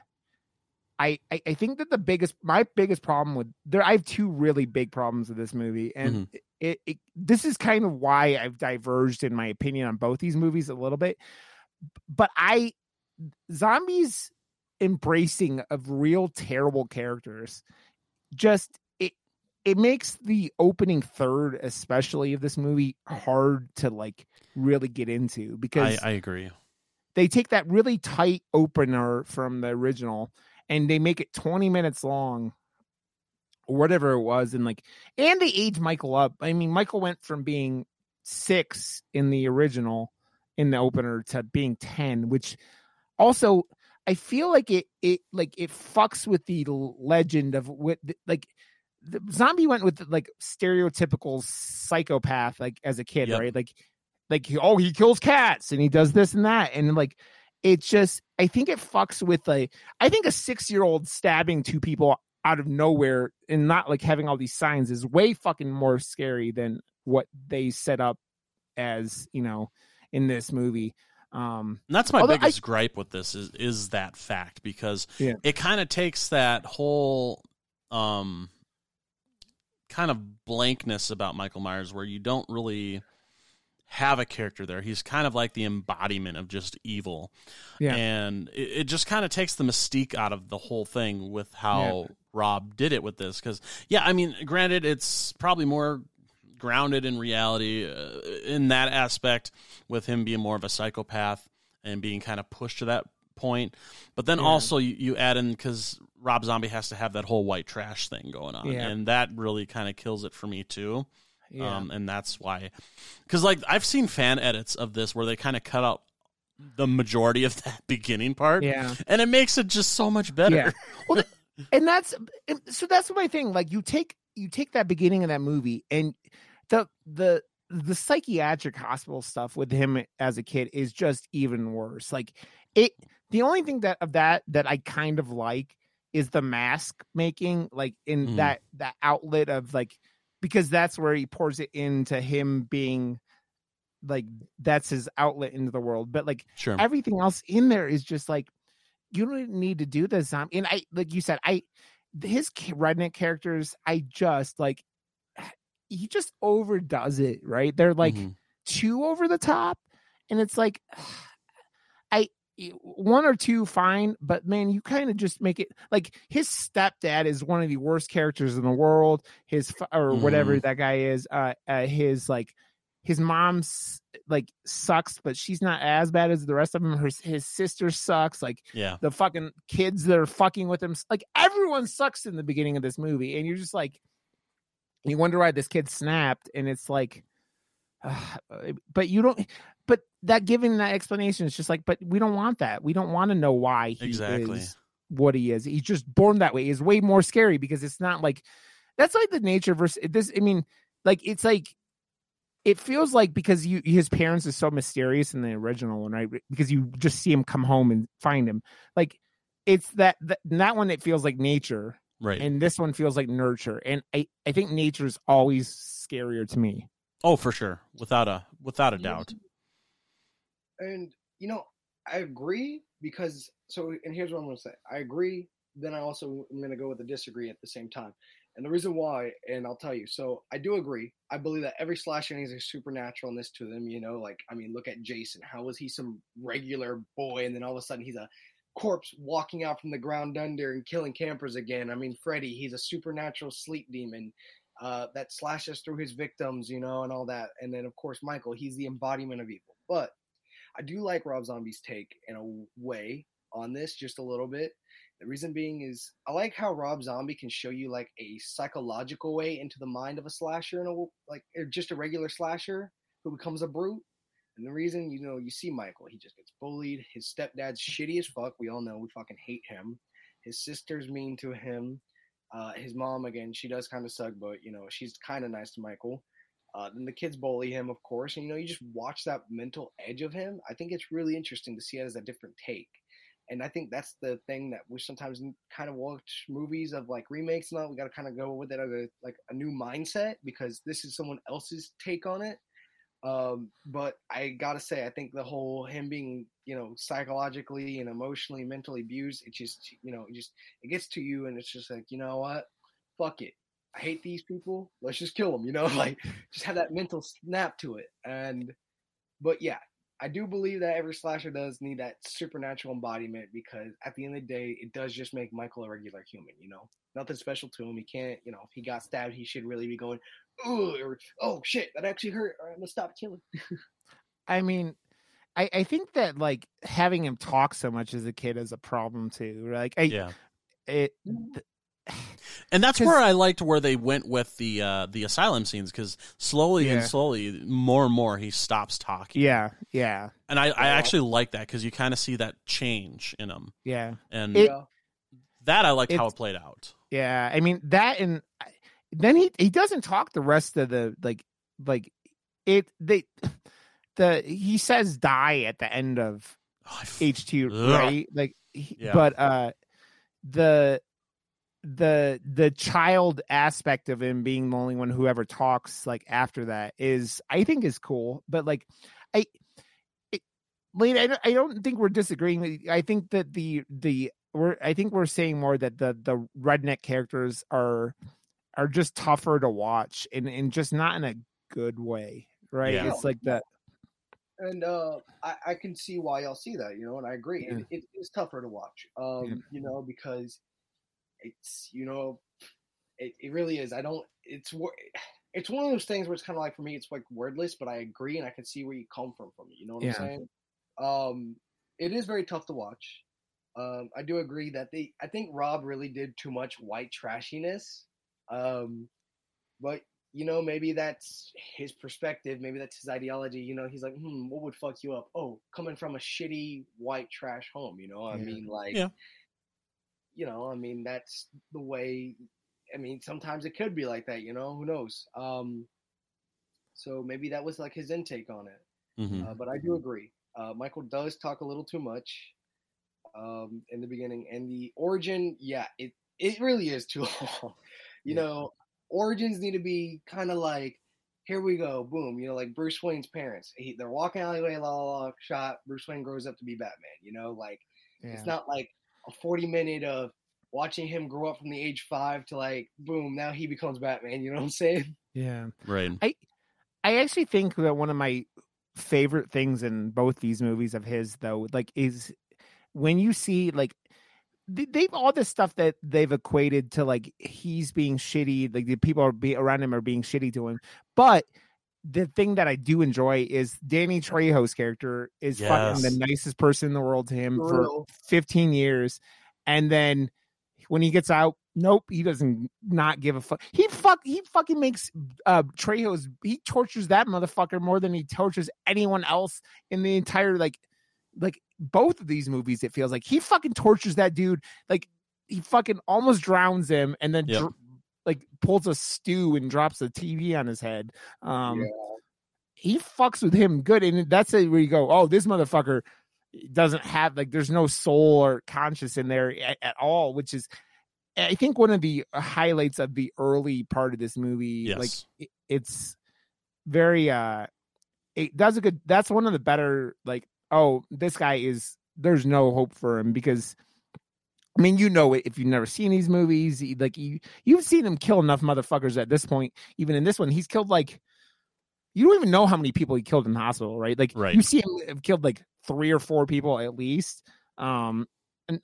I, I I think that the biggest my biggest problem with there I have two really big problems with this movie and it, it this is kind of why I've diverged in my opinion on both these movies a little bit but I zombies embracing of real terrible characters just it it makes the opening third especially of this movie hard to like really get into I, because I agree. They take that really tight opener from the original and they make it 20 minutes long or whatever it was and like and they age michael up i mean michael went from being six in the original in the opener to being 10 which also i feel like it it like it fucks with the legend of what like the zombie went with like stereotypical psychopath like as a kid Yep. right like like oh he kills cats and he does this and that and like it's just i think it fucks with like i think a six year old stabbing two people out of nowhere and not like having all these signs is way fucking more scary than what they set up as you know in this movie um And that's my Although I- biggest gripe with this is is that fact because Yeah. it kind of takes that whole um kind of blankness about Michael Myers where you don't really have a character there. He's kind of like the embodiment of just evil. Yeah. And it, it just kind of takes the mystique out of the whole thing with how Rob did it with this cuz yeah, I mean, granted it's probably more grounded in reality uh, in that aspect with him being more of a psychopath and being kind of pushed to that point. But then Yeah. also you, you add in because Rob Zombie has to have that whole white trash thing going on, Yeah. and that really kind of kills it for me too. Yeah Um, and that's why, because like I've seen fan edits of this where they kind of cut out the majority of that beginning part, yeah and it makes it just so much better. Yeah. Well, and that's so that's my thing like you take you take that beginning of that movie and the the the psychiatric hospital stuff with him as a kid is just even worse like it the only thing that of that that i kind of like is the mask making like in Mhm. that that outlet of like because that's where he pours it into him being like that's his outlet into the world but like Sure. everything else in there is just like you don't need to do this um, and i like you said i his redneck characters i just like he just overdoes it right they're like Mhm. too over the top and it's like i one or two fine but man you kind of just make it like his stepdad is one of the worst characters in the world. His or whatever that guy is uh, uh his like his mom's like sucks but she's not as bad as the rest of them her, his sister sucks like yeah. the fucking kids that are fucking with him like everyone sucks in the beginning of this movie and you're just like you wonder why this kid snapped and it's like but you don't but that giving that explanation is just like but we don't want that. We don't want to know why he Exactly. is what he is. He's just born that way. Is way more scary because it's not like that's like the nature versus this i mean like it's like it feels like because you his parents is so mysterious in the original one right? Because you just see him come home and find him. Like it's that that, that one it feels like nature. Right. and this one feels like nurture. And i i think nature is always scarier to me oh, for sure, without a without a doubt. And you know, I agree because so. And here's what I'm going to say: I agree. Then I also am going to go with a disagree at the same time. And the reason why, and I'll tell you. So I do agree. I believe that every slasher needs a supernaturalness to them. You know, like I mean, look at Jason. How was he some regular boy, and then all of a sudden he's a corpse walking out from the ground under and killing campers again? I mean, Freddy, he's a supernatural sleep demon. Uh, that slashes through his victims, you know, and all that. And then, of course, Michael, he's the embodiment of evil. But I do like Rob Zombie's take in a way on this, just a little bit. The reason being is I like how Rob Zombie can show you like a psychological way into the mind of a slasher, and a like just a regular slasher who becomes a brute. And the reason, you know, you see Michael, he just gets bullied. His stepdad's shitty as fuck. We all know we fucking hate him. His sister's mean to him. Uh, his mom, again, she does kind of suck, but you know, she's kind of nice to Michael. Uh, then the kids bully him, of course, and you know, you just watch that mental edge of him. I think it's really interesting to see it as a different take, and I think that's the thing that we sometimes kind of watch movies of like remakes and all. We got to kind of go with it as a like a new mindset because this is someone else's take on it. Um, but I gotta say, I think the whole him being, you know, psychologically and emotionally, mentally abused, it just, you know, it just it gets to you, and it's just like, you know what, fuck it. I hate these people. Let's just kill them. You know, like just have that mental snap to it. And, but yeah, I do believe that every slasher does need that supernatural embodiment because at the end of the day, it does just make Michael a regular human. You know, nothing special to him. He can't, you know, if he got stabbed, he should really be going, oh, or oh shit, that actually hurt. All right, I'm gonna stop killing. I mean, I, I think that like having him talk so much as a kid is a problem too. Like I, Yeah. it, mm-hmm. And that's where I liked where they went with the uh, the asylum scenes because slowly and slowly, more and more, he stops talking. Yeah, yeah, And I, I actually like that because you kind of see that change in him, yeah, and It- that I liked how it played out. yeah. I mean that, and then he he doesn't talk the rest of the like like it. They the he says die at the end of Oh, I f- H two right like he- Yeah. but uh the the the child aspect of him being the only one who ever talks like after that is I think is cool but like I it, Lane, I don't, I don't think we're disagreeing I think that the the we're I think we're saying more that the the redneck characters are are just tougher to watch and and just not in a good way right Yeah. it's like that and uh, I, I can see why y'all see that, you know, and I agree. Yeah. It, it is tougher to watch, um, Yeah. you know, because it's, you know, it, it really is. I don't. It's it's one of those things where it's kind of like for me, it's like wordless, but I agree, and I can see where you come from from it. You know what Yeah. I'm saying? Um, it is very tough to watch. Um, I do agree that they. I think Rob really did too much white trashiness. Um, but you know, maybe that's his perspective. Maybe that's his ideology. You know, he's like, hmm, what would fuck you up? Oh, coming from a shitty white trash home. You know, I Yeah. mean, like, Yeah. You know, I mean, that's the way. I mean, sometimes it could be like that. You know, who knows? Um, so maybe that was like his intake on it. Mhm. Uh, but I do agree. Uh, Michael does talk a little too much um, in the beginning, and the origin, yeah, it it really is too long. you Yeah. know, origins need to be kind of like, here we go, boom. You know, like Bruce Wayne's parents. He, they're walking alleyway, la la la, shot. Bruce Wayne grows up to be Batman. You know, like yeah. it's not like a forty minute of watching him grow up from the age five to like, boom, now he becomes Batman. You know what I'm saying? yeah Right. I i actually think that one of my favorite things in both these movies of his, though, like, is when you see like they- they've all this stuff that they've equated to like he's being shitty, like the people are be around him are being shitty to him. But the thing that I do enjoy is Danny Trejo's character is fucking the nicest person in the world to him For for 15 years, and then when he gets out, nope, he doesn't not give a fuck. He fuck he fucking makes uh Trejo's he tortures that motherfucker more than he tortures anyone else in the entire like like both of these movies. It feels like he fucking tortures that dude like he fucking almost drowns him and then Yep. dr- like pulls a stew and drops a TV on his head. Um, Yeah. he fucks with him good, and that's it where you go, oh, this motherfucker doesn't have like there's no soul or conscious in there at, at all, which is I think one of the highlights of the early part of this movie. Yes. Like it- it's very uh it does a good that's one of the better like oh this guy is there's no hope for him because I mean, you know it if you've never seen these movies. Like you, you've seen him kill enough motherfuckers at this point. Even in this one, he's killed like you don't even know how many people he killed in the hospital, right? Like Right. you see him have killed like three or four people at least. Um, and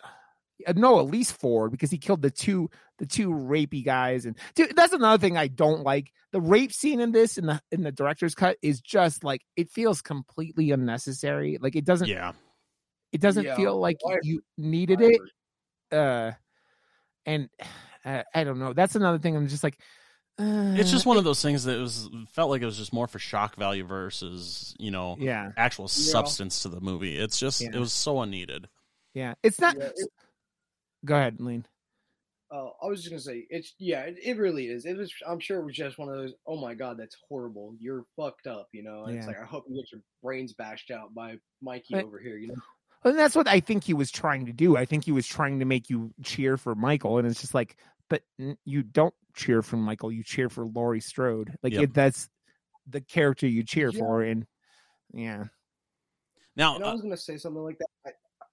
uh, no, at least four because he killed the two the two rapey guys. And dude, that's another thing I don't like. The rape scene in this in the in the director's cut is just like it feels completely unnecessary. Like it doesn't Yeah. it doesn't Yeah, feel like you needed it agree. Uh and uh, i don't know that's another thing i'm just like uh, It's just one of those things that was felt like it was just more for shock value versus you know yeah actual substance to the movie. It's just Yeah. it was so unneeded. yeah it's not Yeah, it- go ahead lean Uh, I was just gonna say it's yeah, it, it really is. It was. I'm sure it was just one of those. Oh my god, that's horrible. You're fucked up, you know. And it's like I hope you get your brains bashed out by Mikey But- over here, you know. And that's what i think he was trying to do i think he was trying to make you cheer for michael and it's just like but you don't cheer for michael you cheer for laurie strode like Yep. it, that's the character you cheer Yeah. for and yeah Now, And I uh, was gonna say something like that. I,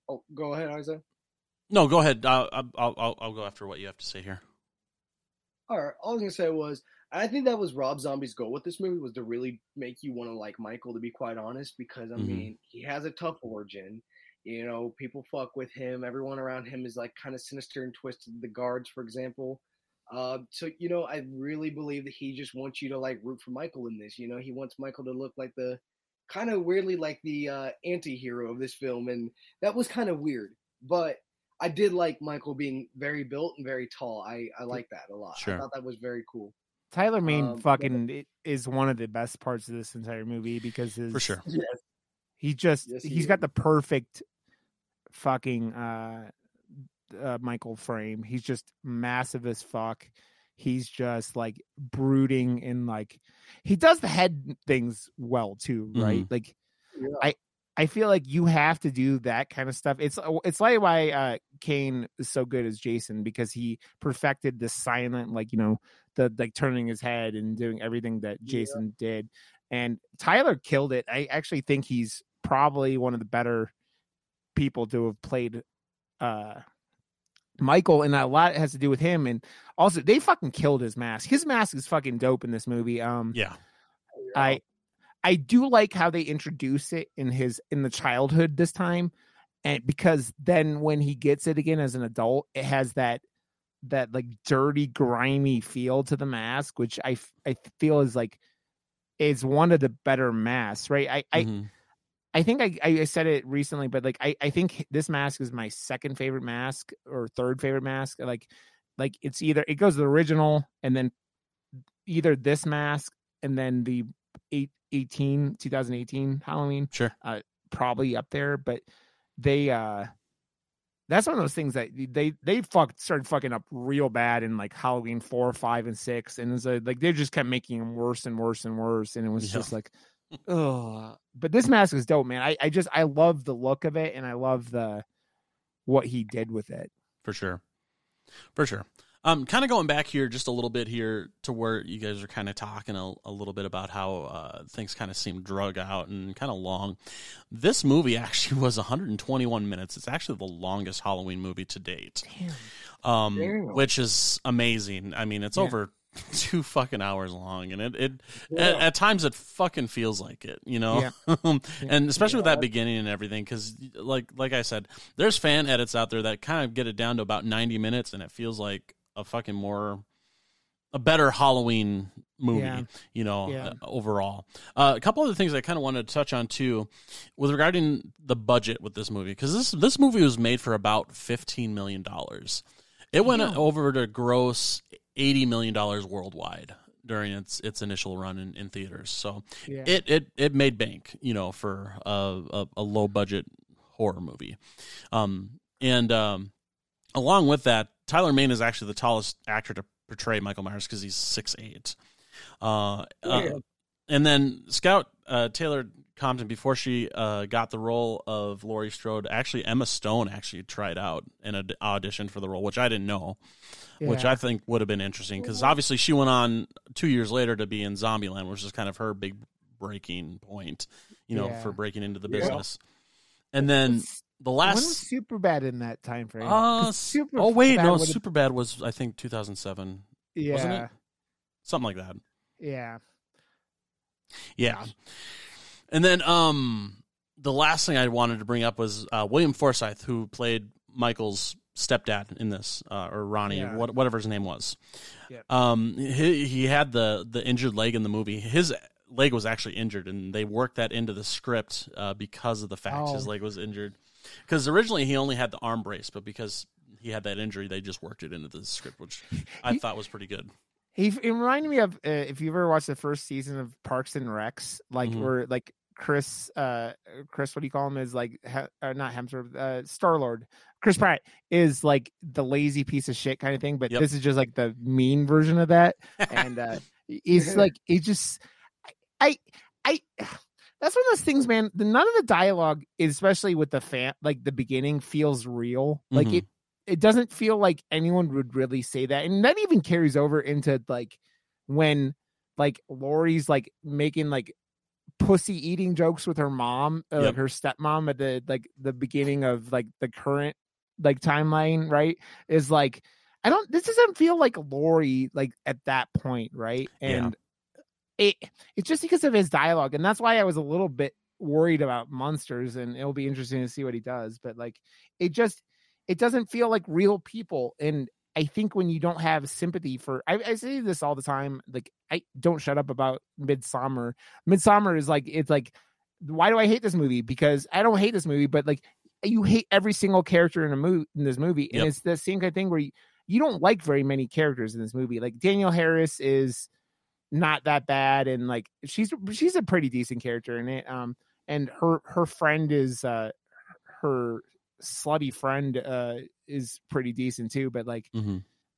oh, go ahead, Isaiah. no, go ahead. Uh, I'll, I'll I'll go after what you have to say here. All right, all I was gonna say was I think that was Rob Zombie's goal with this movie was to really make you want to like Michael. To be quite honest, because I Mhm. mean he has a tough origin. You know, people fuck with him. Everyone around him is like kind of sinister and twisted. The guards, for example. Uh, so you know, I really believe that he just wants you to like root for Michael in this. You know, he wants Michael to look like the kind of weirdly like the uh, anti-hero of this film, and that was kind of weird. But I did like Michael being very built and very tall. I I like that a lot. Sure. I thought that was very cool. Tyler Mane Um, fucking i- is one of the best parts of this entire movie because his, For sure. Yes. he just Yes, he he's got the perfect fucking uh, uh Michael frame. He's just massive as fuck. He's just like brooding and like he does the head things well too, right? Like Yeah. I I feel like you have to do that kind of stuff. It's it's like why uh Kane is so good as Jason because he perfected the silent like you know the like turning his head and doing everything that Yeah. Jason did. And Tyler killed it. I actually think he's probably one of the better people to have played uh Michael and a lot has to do with him and also they fucking killed his mask. His mask is fucking dope in this movie. Um Yeah. I I do like how they introduce it in his in the childhood this time, and because then when he gets it again as an adult, it has that that like dirty, grimy feel to the mask, which I I feel is like is one of the better masks, right? I I, Mhm. I think I, I said it recently, but like I, I think this mask is my second favorite mask or third favorite mask. Like like it's either it goes the original and then either this mask and then the eight, 18 2018 Halloween Sure. probably up there, but they uh that's one of those things that they they fucked started fucking up real bad in like Halloween four, five, and six, and it's like, like they just kept making them worse and worse and worse, and it was Yeah. just like, oh. But this mask is dope, man. I I just I love the look of it, and I love the what he did with it. for sure for sure um kind of going back here just a little bit here to where you guys are kind of talking a, a little bit about how uh things kind of seem drug out and kind of long this movie actually was 121 minutes it's actually the longest halloween movie to date um which is amazing i mean it's Yeah. over two fucking hours long and it, it Yeah. at, at times it fucking feels like it you know and especially with that beginning and everything because like like i said there's fan edits out there that kind of get it down to about 90 minutes and it feels like a fucking more a better halloween movie Yeah. you know Yeah. uh, overall uh, a couple of other things i kind of wanted to touch on too with regarding the budget with this movie because this this movie was made for about 15 million dollars it went Damn. over to gross 80 million dollars worldwide during its its initial run in, in theaters so Yeah. it it it made bank, you know, for a a, a low budget horror movie. Um, and um, along with that, Tyler Mane is actually the tallest actor to portray Michael Myers because he's six eight. Uh, uh, and then Scout uh, Taylor Compton, before she uh, got the role of Laurie Strode, actually Emma Stone actually tried out and ad- auditioned for the role, which I didn't know which I think would have been interesting because obviously she went on two years later to be in Zombieland, which is kind of her big breaking point, you know, Yeah. for breaking into the Yeah. business. And then the when was last, Superbad in that time frame? uh, 'Cause Superbad oh wait, no, would've- Superbad was I think 2007, yeah, wasn't it? something like that. yeah. Yeah. And then um the last thing I wanted to bring up was uh, William Forsythe, who played Michael's stepdad in this, uh, or Ronnie, Yeah. what, whatever his name was. Yep. Um, he, he had the the injured leg in the movie. His leg was actually injured, and they worked that into the script uh, because of the fact his Oh. leg was injured. Because originally he only had the arm brace, but because he had that injury, they just worked it into the script, which I He- thought was pretty good. He it reminded me of uh, if you ever watched the first season of Parks and Recs, like Mhm. where like Chris, uh, Chris, what do you call him? Is like he, uh, not Hemsworth, uh, Star Lord. Chris Pratt is like the lazy piece of shit kind of thing, but Yep. this is just like the mean version of that. And uh, he's like, he just, I, I, that's one of those things, man. The, none of the dialogue, especially with the fan, like the beginning, feels real. Like Mhm. it, it doesn't feel like anyone would really say that, and that even carries over into like when like Laurie's like making like pussy eating jokes with her mom, uh, Yep. like her stepmom at the like the beginning of like the current like timeline, right? Is like I don't this doesn't feel like Laurie like at that point, right? Yeah. And it it's just because of his dialogue, and that's why I was a little bit worried about monsters, and it'll be interesting to see what he does. But like it just it doesn't feel like real people and I think when you don't have sympathy for, I, I say this all the time. Like, I don't shut up about Midsommar. Midsommar is like, it's like, why do I hate this movie? Because I don't hate this movie, but like, you hate every single character in a movie in this movie, and Yep. it's the same kind of thing where you, you don't like very many characters in this movie. Like Danielle Harris is not that bad, and like she's she's a pretty decent character in it. Um, and her her friend is uh her slutty friend uh is pretty decent too. But like hmm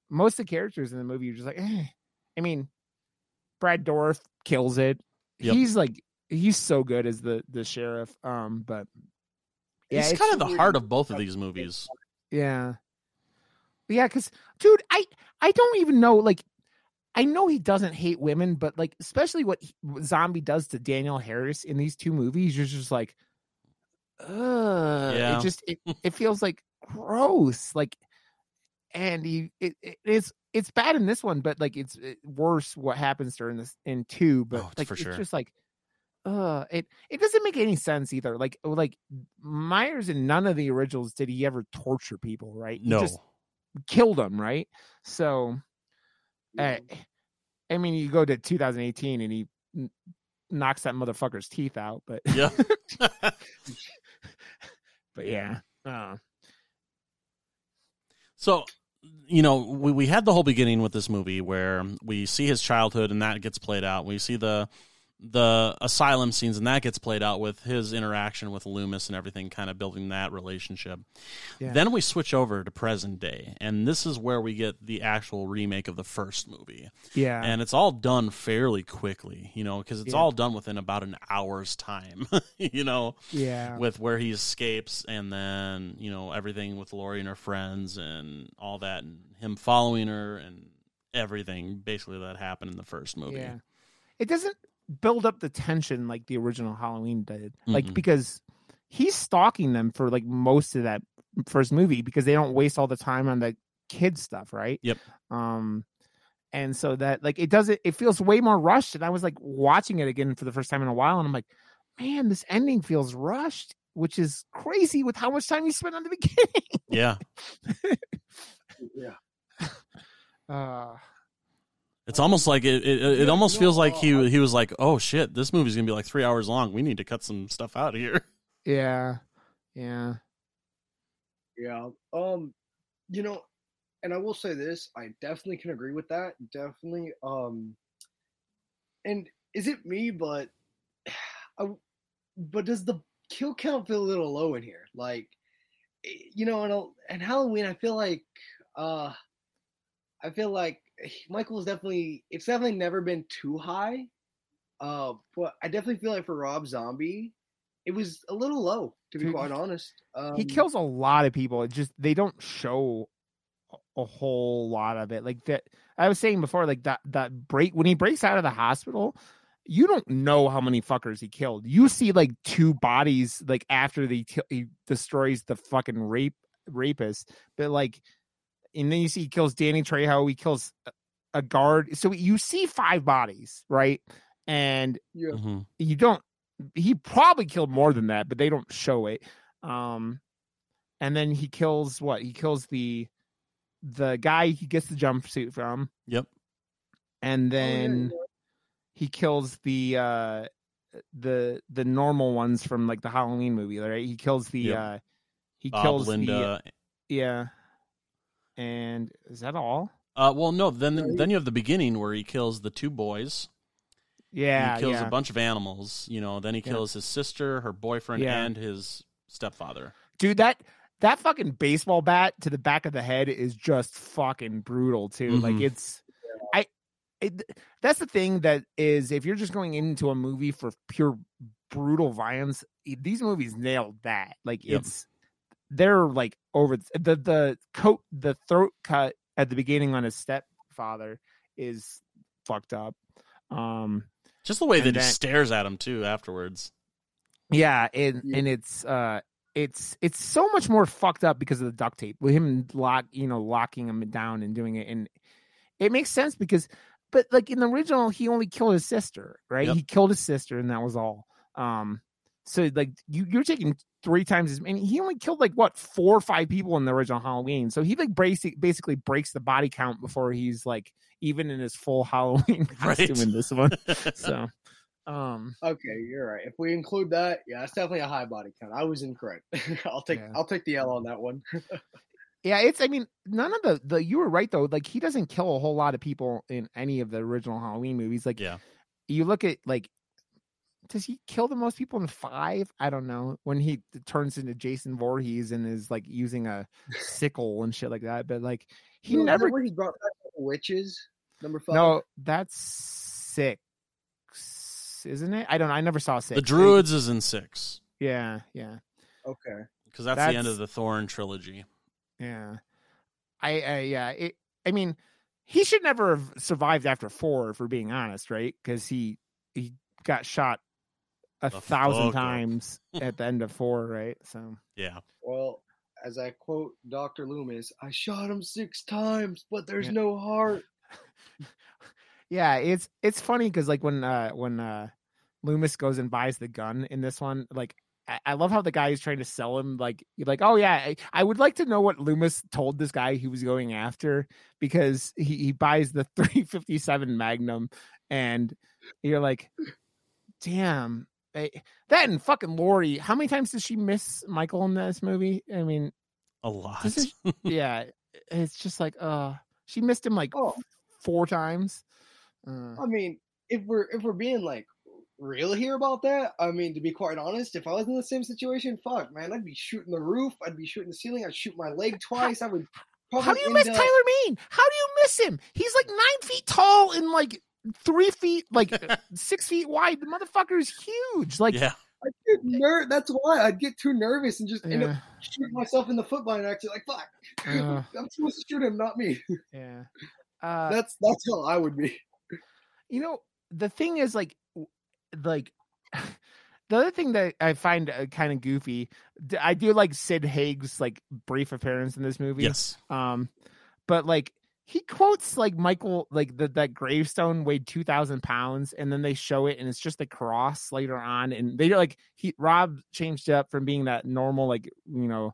most of the characters in the movie, you're just like, eh. I mean, Brad Dourif kills it. Yep. He's like he's so good as the the sheriff. Um, but yeah, He's it's- kind of the heart of both of these movies. yeah. Yeah, because dude, I I don't even know. Like, I know he doesn't hate women, but like, especially what, he, what Zombie does to Danielle Harris in these two movies, you're just like, ugh. Yeah. It just it, it feels like gross. Like, and he it, it- it's it's bad in this one, but like it's it, worse what happens during this in two. But Oh, like for it's sure. just like. Uh, it it doesn't make any sense either. Like like Myers in none of the originals did he ever torture people, right? He No. just killed them, right? So, uh, I mean, you go to 2018 and he knocks that motherfucker's teeth out, but Yeah. but yeah, uh, So, you know, we, we had the whole beginning with this movie where we see his childhood and that gets played out. We see the the asylum scenes and that gets played out with his interaction with Loomis and everything kind of building that relationship. Yeah. Then we switch over to present day and this is where we get the actual remake of the first movie. yeah, And it's all done fairly quickly, you know, because it's Yeah. all done within about an hour's time, you know yeah, with where he escapes and then you know everything with Laurie and her friends and all that and him following her and everything basically that happened in the first movie. yeah. It doesn't build up the tension like the original Halloween did, like Mm-mm. because he's stalking them for like most of that first movie because they don't waste all the time on the kid stuff, right? Yep. Um, and so that like it doesn't it feels way more rushed. And I was like watching it again for the first time in a while, and I'm like, man, this ending feels rushed, which is crazy with how much time you spent on the beginning. Yeah. Yeah. Uh, It's almost like it it, it Yeah, almost no, feels like he he was like, "Oh shit, this movie's going to be like 3 hours long. We need to cut some stuff out here." yeah, yeah, Yeah. Um, you know, and I will say this, I definitely can agree with that. Definitely. Um, and is it me? But, I, but does the kill count feel a little low in here? Like, eh, you know, and and Halloween, I feel like, uh, I feel like Michael's definitely. It's definitely never been too high. Uh, but I definitely feel like for Rob Zombie, it was a little low, to be quite honest. Um, he kills a lot of people. It just they don't show a- whole lot of it. Like that, I was saying before, like that that break when he breaks out of the hospital, you don't know how many fuckers he killed. You see like two bodies like after the he destroys the fucking rape rapist, but like, and then you see he kills Danny Trejo. He kills a- a guard. So you see five bodies, right? And Yeah. Mhm. you don't he probably killed more than that but they don't show it um and then he kills what he kills the the guy he gets the jumpsuit from Yep. and Oh, yeah, then yeah. he kills the uh the the normal ones from like the halloween movie right he kills the Yep. uh he Bob, kills the yeah and is that all Uh, well, no. Then Right. then you have the beginning where he kills the two boys. yeah he kills yeah. a bunch of animals. You know. Then he Yeah. kills his sister, her boyfriend, Yeah. and his stepfather. dude that that fucking baseball bat to the back of the head is just fucking brutal too like Mhm. it's i it, that's the thing that is if you're just going into a movie for pure brutal violence these movies nailed that like Yep. it's they're like over the the coat the throat cut at the beginning on his stepfather is fucked up um Just the way And that he stares at him too afterwards. Yeah, and Yeah. and it's uh it's it's so much more fucked up because of the duct tape with him lock you know locking him down and doing it and it makes sense because but like in the original he only killed his sister right Yep. he killed his sister and that was all um so like you you're taking three times as many he only killed like what four or five people in the original halloween so he like basic, basically breaks the body count before he's like even in his full halloween Right. costume in this one so Um, Okay, you're right. If we include that, yeah, it's definitely a high body count. I was incorrect. I'll take Yeah. I'll take the L on that one. yeah, it's. I mean, none of the the you were right though. Like he doesn't kill a whole lot of people in any of the original Halloween movies. Like Yeah. you look at like. Does he kill the most people in five? I don't know. When he turns into Jason Voorhees and is like using a sickle and shit like that, but like he No, never where he brought back witches. Number five. No, that's six, isn't it? I don't know. I never saw six. The Druids is in six Yeah, yeah, Okay. because that's, the end of the Thorn trilogy. yeah. I, I yeah. It, I mean, he should never have survived after four, if we're being honest, right? Because he he got shot a The thousand fuck up. times at the end of four, right? So Yeah. Well, as I quote Dr. Loomis, I shot him six times, but there's Yeah. no heart. yeah, it's it's funny because like when uh when uh Loomis goes and buys the gun in this one, like I, I love how the guy is trying to sell him like you're like, oh yeah, I, I would like to know what Loomis told this guy he was going after because he, he buys the 357 Magnum and you're like, damn. Eh, That and fucking Laurie. How many times does she miss Michael in this movie? I mean, A lot. is yeah. It's just like, uh, she missed him like Oh. four times. Uh, I mean, if we're if we're being like real here about that, I mean, to be quite honest, if I was in the same situation, fuck, man, I'd be shooting the roof, I'd be shooting the ceiling, I'd shoot my leg twice, I would. Probably How do you miss up- Tyler Mane? How do you miss him? He's like nine feet tall and like three feet, like six feet wide. The motherfucker is huge. Like, yeah. I'd get ner- That's why I'd get too nervous and just end up yeah, shooting myself in the foot by an accident. Like, fuck, Uh. I'm supposed to shoot him, not me. yeah. Uh, That's that's how I would be. you know, the thing is, like, like the other thing that I find uh, kind of goofy. I do like Sid Haig's like brief appearance in this movie. Yes. Um, but like he quotes like Michael, like the, that gravestone weighed two thousand pounds, and then they show it, and it's just a cross later on, and they like he Rob changed up from being that normal, like you know,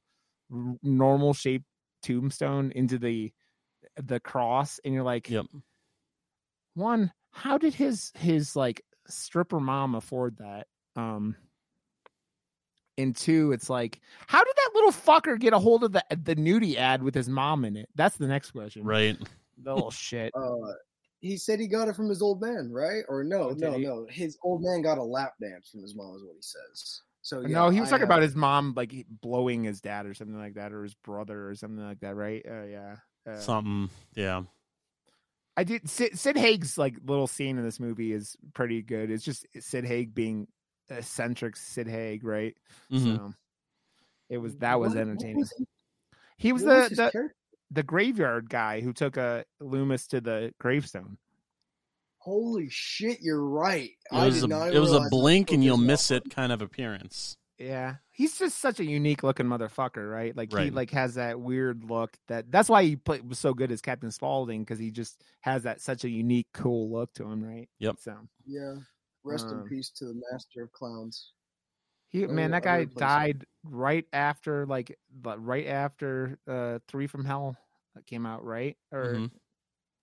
r- normal shaped tombstone into the the cross, and you're like, Yep. one, how did his his like stripper mom afford that? Um. And two, it's like, how did that little fucker get a hold of the the nudie ad with his mom in it? That's the next question. Right. The little shit. Uh, he said he got it from his old man, right? Or no, Oh, no, he? no. His old man got a lap dance from his mom, is what he says. So no, he was I talking have- about his mom like blowing his dad or something like that, or his brother or something like that, right? Uh, yeah. Uh, Something. Yeah. I did. Sid, Sid Haig's like little scene in this movie is pretty good. It's just Sid Haig being eccentric Sid Haig, right? Mhm. So it was that was What- what entertaining. was he- He was what the his the, character? the graveyard guy who took a Loomis to the gravestone. Holy shit, you're right. It I was did a not it was a blink and you'll miss it kind of appearance. Yeah, he's just such a unique looking motherfucker, right? Like he like has that weird look that that's why he played was so good as Captain Spaulding because he just has that such a unique, cool look to him, right? Yep. So Yeah. Rest in Um, peace to the master of clowns. he Oh, man, that guy died right after like but right after uh Three from Hell came out, right? Or Mhm.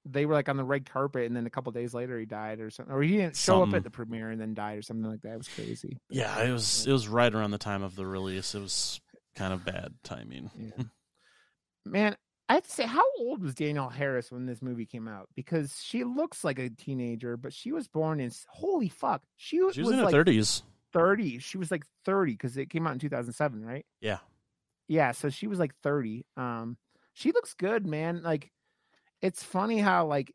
they were like on the red carpet, and then a couple days later he died or something, or he didn't show up at the premiere and then died or something like that. It was crazy. But, Yeah, it was it was right around the time of the release. It was kind of bad timing. Yeah. Man, I have to say, how old was Danielle Harris when this movie came out? Because she looks like a teenager, but she was born in holy fuck. She was, She was in her thirties. 30. She was like 30 because it came out in 2007, right? Yeah. Yeah, so she was like 30. Um, she looks good, man. Like, it's funny how like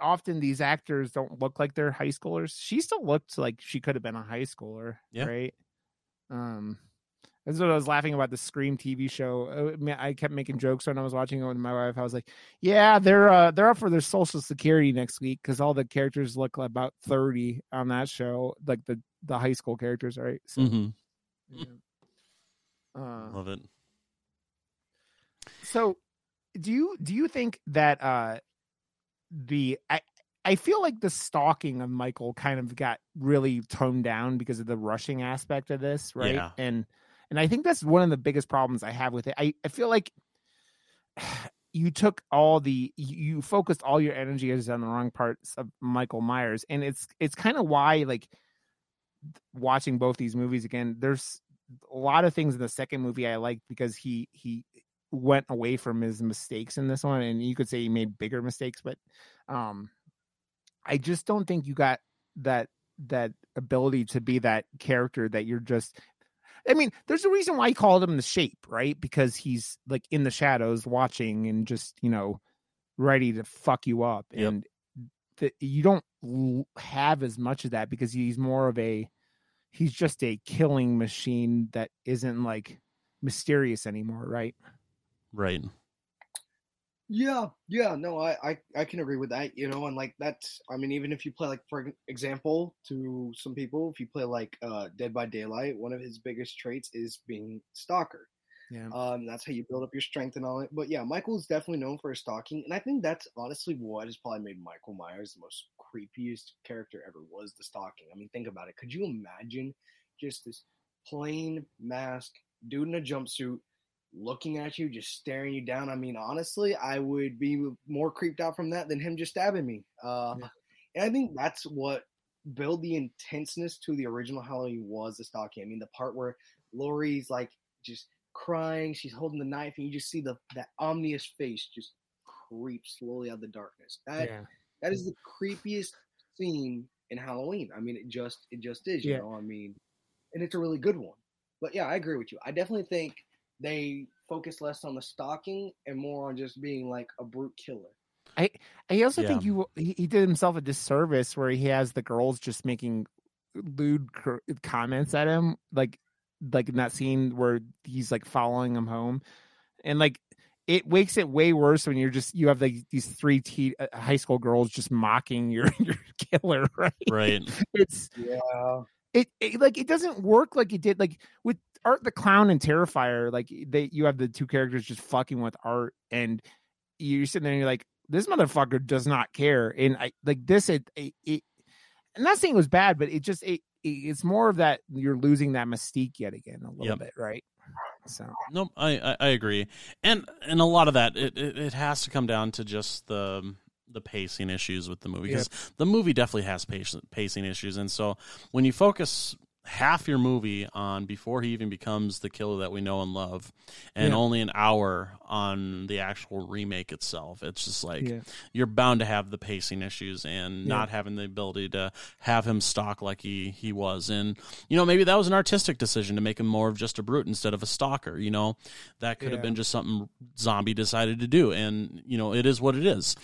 often these actors don't look like they're high schoolers. She still looked like she could have been a high schooler, Yeah. right? Um, that's what I was laughing about the Scream TV show. Uh, I kept making jokes when I was watching it with my wife. I was like, "Yeah, they're uh, they're up for their Social Security next week because all the characters look about thirty on that show, like the the high school characters, right?" So, hmm yeah. Uh, Love it. so do you do you think that uh the I I feel like the stalking of Michael kind of got really toned down because of the rushing aspect of this, right? Yeah. And and I think that's one of the biggest problems I have with it. I, I feel like you took all the you focused all your energies on the wrong parts of Michael Myers, and it's it's kind of why like watching both these movies again. There's a lot of things in the second movie I liked because he he went away from his mistakes in this one, and you could say he made bigger mistakes, but um, I just don't think you got that that ability to be that character that you're just I mean, there's a reason why he called him the shape, right? Because he's like in the shadows watching and just, you know, ready to fuck you up. Yep. And the, you don't have as much of that because he's more of a, he's just a killing machine that isn't like mysterious anymore, right? Right. Yeah, yeah, no, I, I I can agree with that, you know, and like that's I mean, even if you play like for example, to some people, if you play like uh Dead by Daylight, one of his biggest traits is being stalker. Yeah. Um, that's how you build up your strength and all that. But yeah, Michael's definitely known for his stalking, and I think that's honestly what has probably made Michael Myers the most creepiest character ever was the stalking. I mean, think about it. Could you imagine just this plain mask dude in a jumpsuit looking at you, just staring you down? I mean, honestly, I would be more creeped out from that than him just stabbing me. Uh, Yeah. And I think that's what built the intenseness to the original Halloween was the stalking. I mean, the part where Laurie's like just crying, she's holding the knife, and you just see the that ominous face just creep slowly out of the darkness. That yeah. that is the creepiest scene in Halloween. I mean, it just it just is. You Yeah. know, I mean, and it's a really good one. But yeah, I agree with you. I definitely think they focus less on the stalking and more on just being like a brute killer. I I also Yeah. think you he, he did himself a disservice where he has the girls just making lewd cr- comments at him, like like in that scene where he's like following him home, and like it makes it way worse when you're just you have like these three te- uh, high school girls just mocking your your killer, right? Right. It's Yeah. it, it like it doesn't work like it did like with art the clown and terrifier like they you have the two characters just fucking with art and you're sitting there and you're like this motherfucker does not care and i like this it, it, it i'm not saying it was bad but it just it, it it's more of that you're losing that mystique yet again a little Yep. bit right? So. Nope, I, I I agree, and and a lot of that it, it, it has to come down to just the the pacing issues with the movie because the movie definitely has pacing pacing issues, and so when you focus half your movie on before he even becomes the killer that we know and love, and Yeah. only an hour on the actual remake itself, it's just like yeah. you're bound to have the pacing issues and Yeah. not having the ability to have him stalk like he he was. And you know maybe that was an artistic decision to make him more of just a brute instead of a stalker you know? That could have been just something zombie decided to do. And you know it is what it is.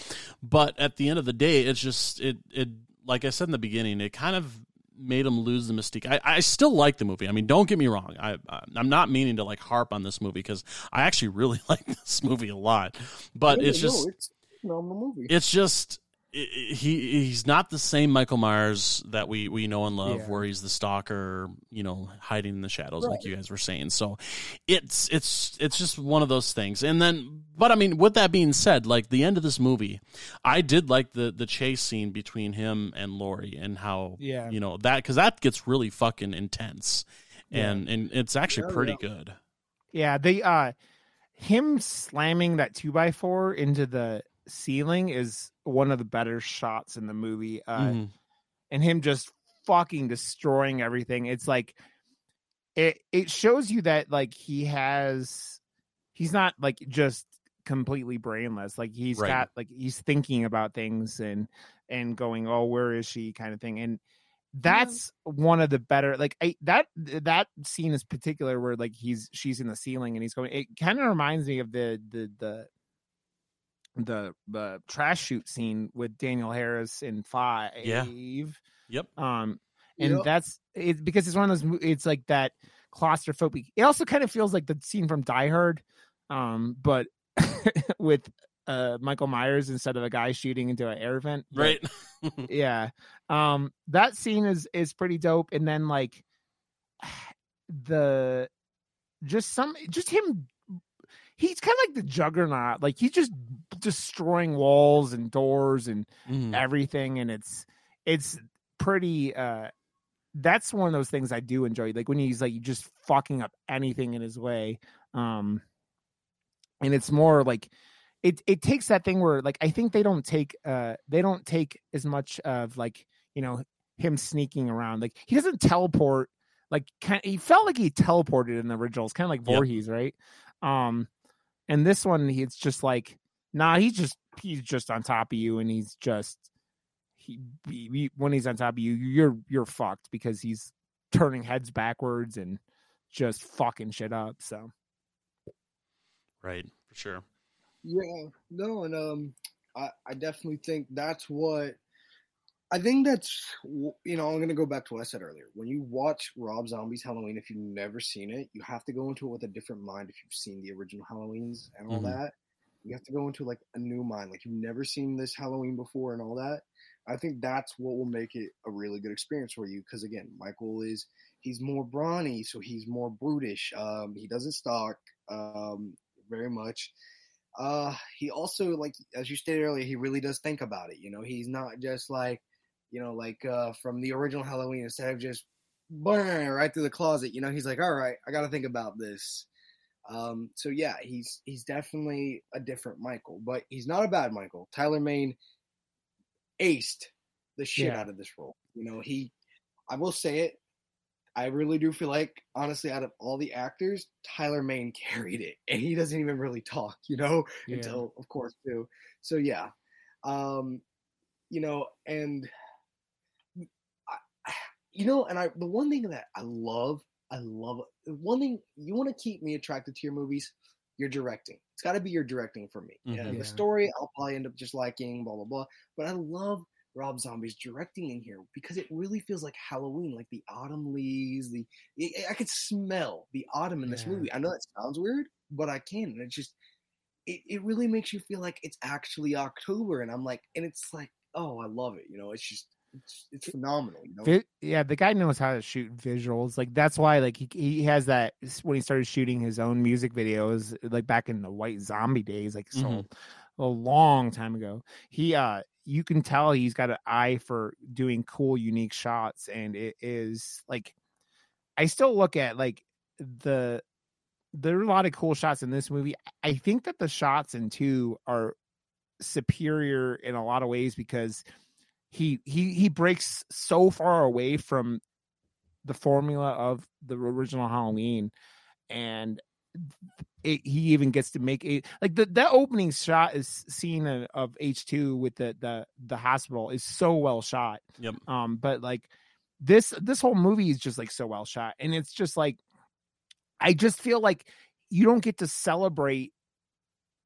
But at the end of the day it's just it it like i said in the beginning it kind of made him lose the mystique. I, I still like the movie. I mean, don't get me wrong. I, I I'm not meaning to like harp on this movie because I actually really like this movie a lot. But Yeah, it's no, just it's a phenomenal movie. it's just he he's not the same Michael Myers that we we know and love, Yeah. where he's the stalker, you know, hiding in the shadows, like you guys were saying. So it's it's it's just one of those things. And then, but I mean, with that being said, like the end of this movie, I did like the the chase scene between him and Laurie and how Yeah. you know that because that gets really fucking intense. And and it's actually Yeah, pretty yeah. good. Yeah, they uh him slamming that two by four into the ceiling is one of the better shots in the movie. Uh Mhm. and him just fucking destroying everything. It's like it it shows you that like he has he's not like just completely brainless. Like he's Right. got like he's thinking about things and and going, "Oh, where is she?" kind of thing. And that's one of the better like I, that that scene is particular where like he's she's in the ceiling and he's going it kind of reminds me of the the the the the trash chute scene with Danielle Harris in Five. Yeah. Yep. Um, and Yep. that's it's because it's one of those. It's like that claustrophobic. It also kind of feels like the scene from Die Hard, um, but with uh Michael Myers instead of a guy shooting into an air vent. But, Right. yeah. Um, that scene is is pretty dope. And then like the just some just him he's kind of like the juggernaut like he's just destroying walls and doors and Mhm. everything and it's it's pretty uh that's one of those things I do enjoy like when he's like just fucking up anything in his way um and it's more like it it takes that thing where like I think they don't take uh they don't take as much of like you know him sneaking around like he doesn't teleport like kind he felt like he teleported in the originals kind of like Yep. Right um and this one he- it's just like nah he's just he's just on top of you and he's just he, he he- when he's on top of you you're you're fucked because he's turning heads backwards and just fucking shit up so Right, for sure. Yeah, no, and um, I I definitely think that's what I think that's you know I'm gonna go back to what I said earlier. When you watch Rob Zombie's Halloween, if you've never seen it, you have to go into it with a different mind. If you've seen the original Halloweens and all Mhm. that, you have to go into like a new mind, like you've never seen this Halloween before and all that. I think that's what will make it a really good experience for you. Because again, Michael is he's more brawny, so he's more brutish. Um, he doesn't stalk um, very much. Uh, he also like as you stated earlier, he really does think about it. You know, he's not just like you know like uh, from the original Halloween instead of just burn right through the closet. You know, he's like, all right, I got to think about this. Um, so yeah, he's he's definitely a different Michael, but he's not a bad Michael. Tyler Mane aced the shit Yeah. out of this role. You know, he I will say it, I really do feel like honestly out of all the actors, Tyler Mane carried it. And he doesn't even really talk, you know, Yeah. until of course too. So yeah. Um you know, and you know, and I the one thing that I love, I love one thing you want to keep me attracted to your movies, your directing. It's got to be your directing for me. Yeah, Mhm. Yeah. the story I'll probably end up just liking, blah blah blah. But I love Rob Zombie's directing in here because it really feels like Halloween, like the autumn leaves. The I I could smell the autumn in this Yeah. movie. I know that sounds weird, but I can. And it just it, it really makes you feel like it's actually October, and I'm like, and it's like, oh, I love it. You know, it's just it's, it's phenomenal. You know, Vi- yeah, the guy knows how to shoot visuals. Like that's why, like he he has that when he started shooting his own music videos, like back in the White Zombie days, like so Mhm. a long time ago. He uh, you can tell he's got an eye for doing cool, unique shots, and it is like, I still look at like the there are a lot of cool shots in this movie. I think that the shots in two are superior in a lot of ways because he he he breaks so far away from the formula of the original Halloween, and it, he even gets to make it like the that opening shot is scene of, of H two with the the the hospital is so well shot. Yep. Um, but like this this whole movie is just like so well shot, and it's just like I just feel like you don't get to celebrate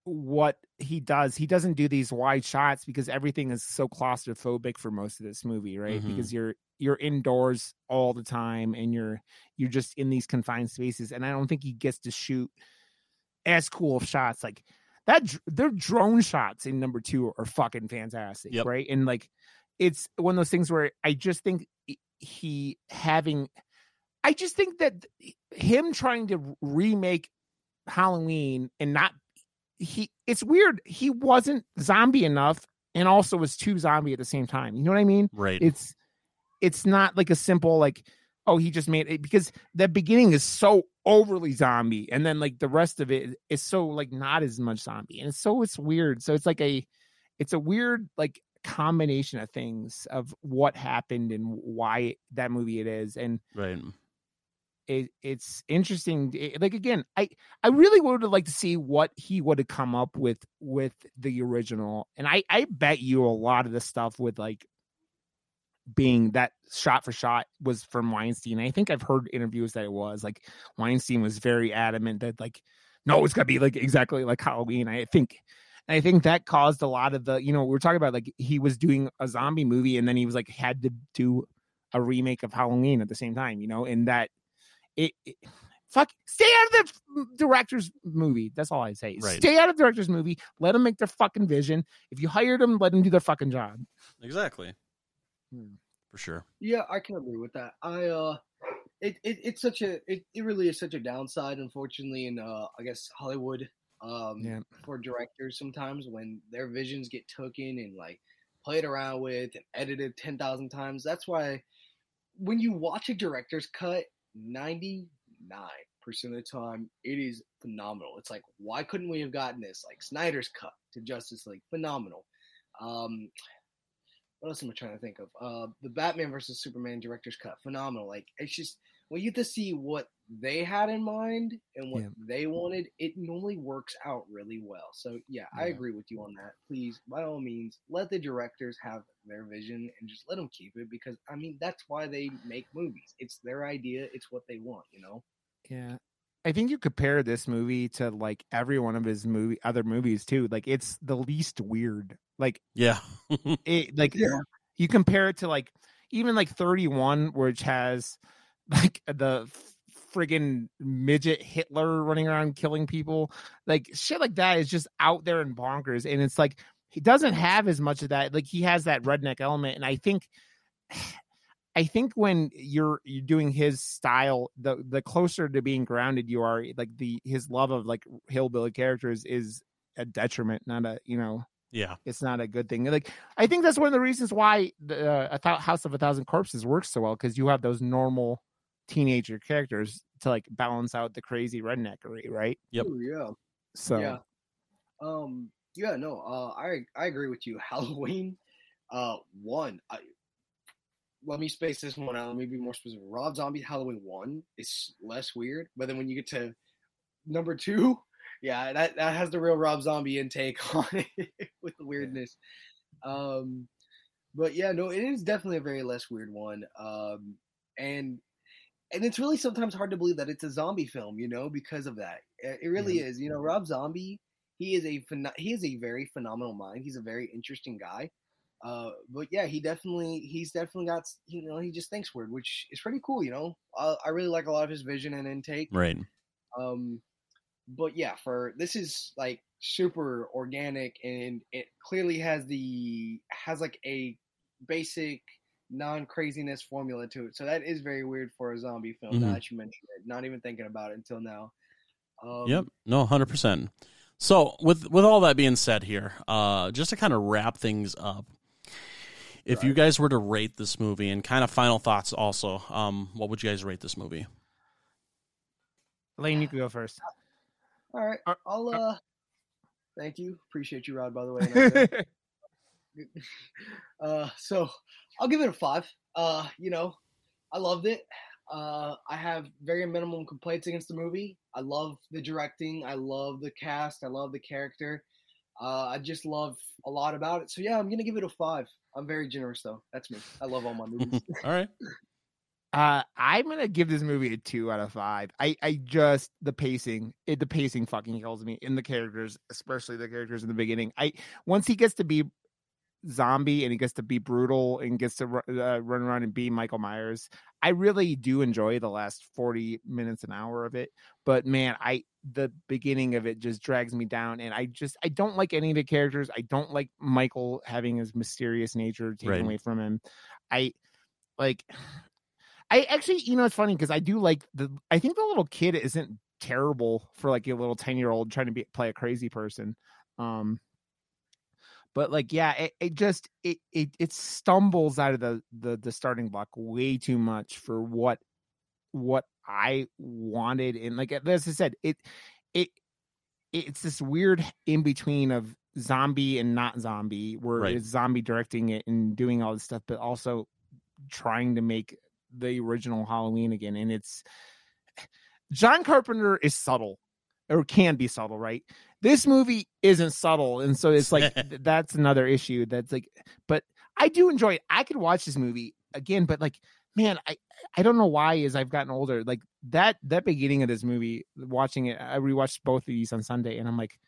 what he does. He doesn't do these wide shots because everything is so claustrophobic for most of this movie, right? Mhm. Because you're you're indoors all the time and you're you're just in these confined spaces and I don't think he gets to shoot as cool of shots like that their drone shots in number 2 are fucking fantastic, Yep. right? And like it's one of those things where I just think he having I just think that him trying to remake Halloween and not he it's weird he wasn't zombie enough and also was too zombie at the same time. You know what I mean? Right. It's it's not like a simple like oh he just made it because the beginning is so overly zombie and then like the rest of it is so like not as much zombie and it's so it's weird. So it's like a it's a weird like combination of things of what happened and why that movie it is and right. It, it's interesting It- like again i i really would have liked to see what he would have come up with with the original and i i bet you a lot of the stuff with like being that shot for shot was from weinstein. I think i've heard interviews that it was like weinstein was very adamant that like no it's to be like exactly like halloween. I think and i think that caused a lot of the you know we are talking about like he was doing a zombie movie and then he was like had to do a remake of halloween at the same time you know and that it, it fuck stay out of the director's movie. That's all I say. Right. Stay out of the director's movie. Let them make their fucking vision. If you hired them, let them do their fucking job. Exactly. Hmm. For sure. Yeah, I can agree with that. I uh it, it it's such a it, it really is such a downside unfortunately in uh I guess Hollywood um Yeah. for directors sometimes when their visions get taken and like played around with and edited 10,000 times. That's why when you watch a director's cut 99% of the time, it is phenomenal. It's like, why couldn't we have gotten this? Like Snyder's cut to Justice League, phenomenal. Um, what else am I trying to think of? Uh, the Batman versus Superman director's cut, phenomenal. Like it's just when you get to see what they had in mind and what Yeah. they wanted, it normally works out really well. So yeah, I agree with you on that. Please, by all means, let the directors have their vision and just let them keep it because I mean that's why they make movies. It's their idea. It's what they want. You know. Yeah. I think you compare this movie to like every one of his movie other movies too. Like it's the least weird. Like Yeah. it like Yeah. you compare it to like even like 31 which has like the friggin' midget Hitler running around killing people. Like shit like that is just out there and bonkers. And it's like he doesn't have as much of that. Like he has that redneck element. And I think I think when you're you're doing his style, the the closer to being grounded you are, like the his love of like hillbilly characters is a detriment, not a you know yeah. it's not a good thing. Like I think that's one of the reasons why the uh, a House of a Thousand Corpses works so well because you have those normal teenager characters to like balance out the crazy redneckery, right? Yep. Ooh, yeah. So Yeah. Um. Yeah. No. Uh. I I agree with you. Halloween. Uh. One. I. Let me space this one out. Let me be more specific. Rob Zombie Halloween one is less weird, but then when you get to number two, yeah, that that has the real Rob Zombie intake on it with the weirdness. Um. But yeah, no, it is definitely a very less weird one. Um. And and it's really sometimes hard to believe that it's a zombie film, you know, because of that. It, really is. You know, Rob Zombie, he is a he is a very phenomenal mind. He's a very interesting guy. Uh, but yeah, he definitely he's definitely got you know he just thinks weird, which is pretty cool. You know, uh, I really like a lot of his vision and intake. Right. Um, but yeah, for this is like super organic and it clearly has the has like a basic non craziness formula to it. So that is very weird for a zombie film. Now Mhm. that you mentioned it, not even thinking about it until now. Um, Yep. No, hundred percent. So with with all that being said here, uh, just to kind of wrap things up, if you guys were to rate this movie and kind of final thoughts also, um, what would you guys rate this movie? Lane, you can go first. All right, I'll uh, thank you, appreciate you, Rod. By the way. uh, so I'll give it a five. Uh, you know, I loved it. Uh, I have very minimum complaints against the movie. I love the directing. I love the cast. I love the character. Uh, I just love a lot about it. So yeah, I'm gonna give it a five. I'm very generous though. That's me. I love all my movies. All right. Uh, I'm gonna give this movie a two out of five. I, I just the pacing, it the pacing fucking kills me in the characters, especially the characters in the beginning. I once he gets to be zombie and he gets to be brutal and gets to uh, run around and be Michael Myers, I really do enjoy the last forty minutes an hour of it. But man, I the beginning of it just drags me down, and I just I don't like any of the characters. I don't like Michael having his mysterious nature taken Right. away from him. I like. I actually, you know, it's funny because I do like the. I think the little kid isn't terrible for like a little ten year old trying to be play a crazy person. Um, but like, yeah, it, it just it it it stumbles out of the the the starting block way too much for what what I wanted. And like as I said, it it it's this weird in between of zombie and not zombie, where Right. it's zombie directing it and doing all this stuff, but also trying to make the original Halloween again. And it's John Carpenter is subtle or can be subtle, right? This movie isn't subtle. And so it's like that's another issue that's like, but I do enjoy it. I could watch this movie again, but like, man, I, I don't know why as I've gotten older, like that, that beginning of this movie, watching it, I rewatched both of these on Sunday and I'm like,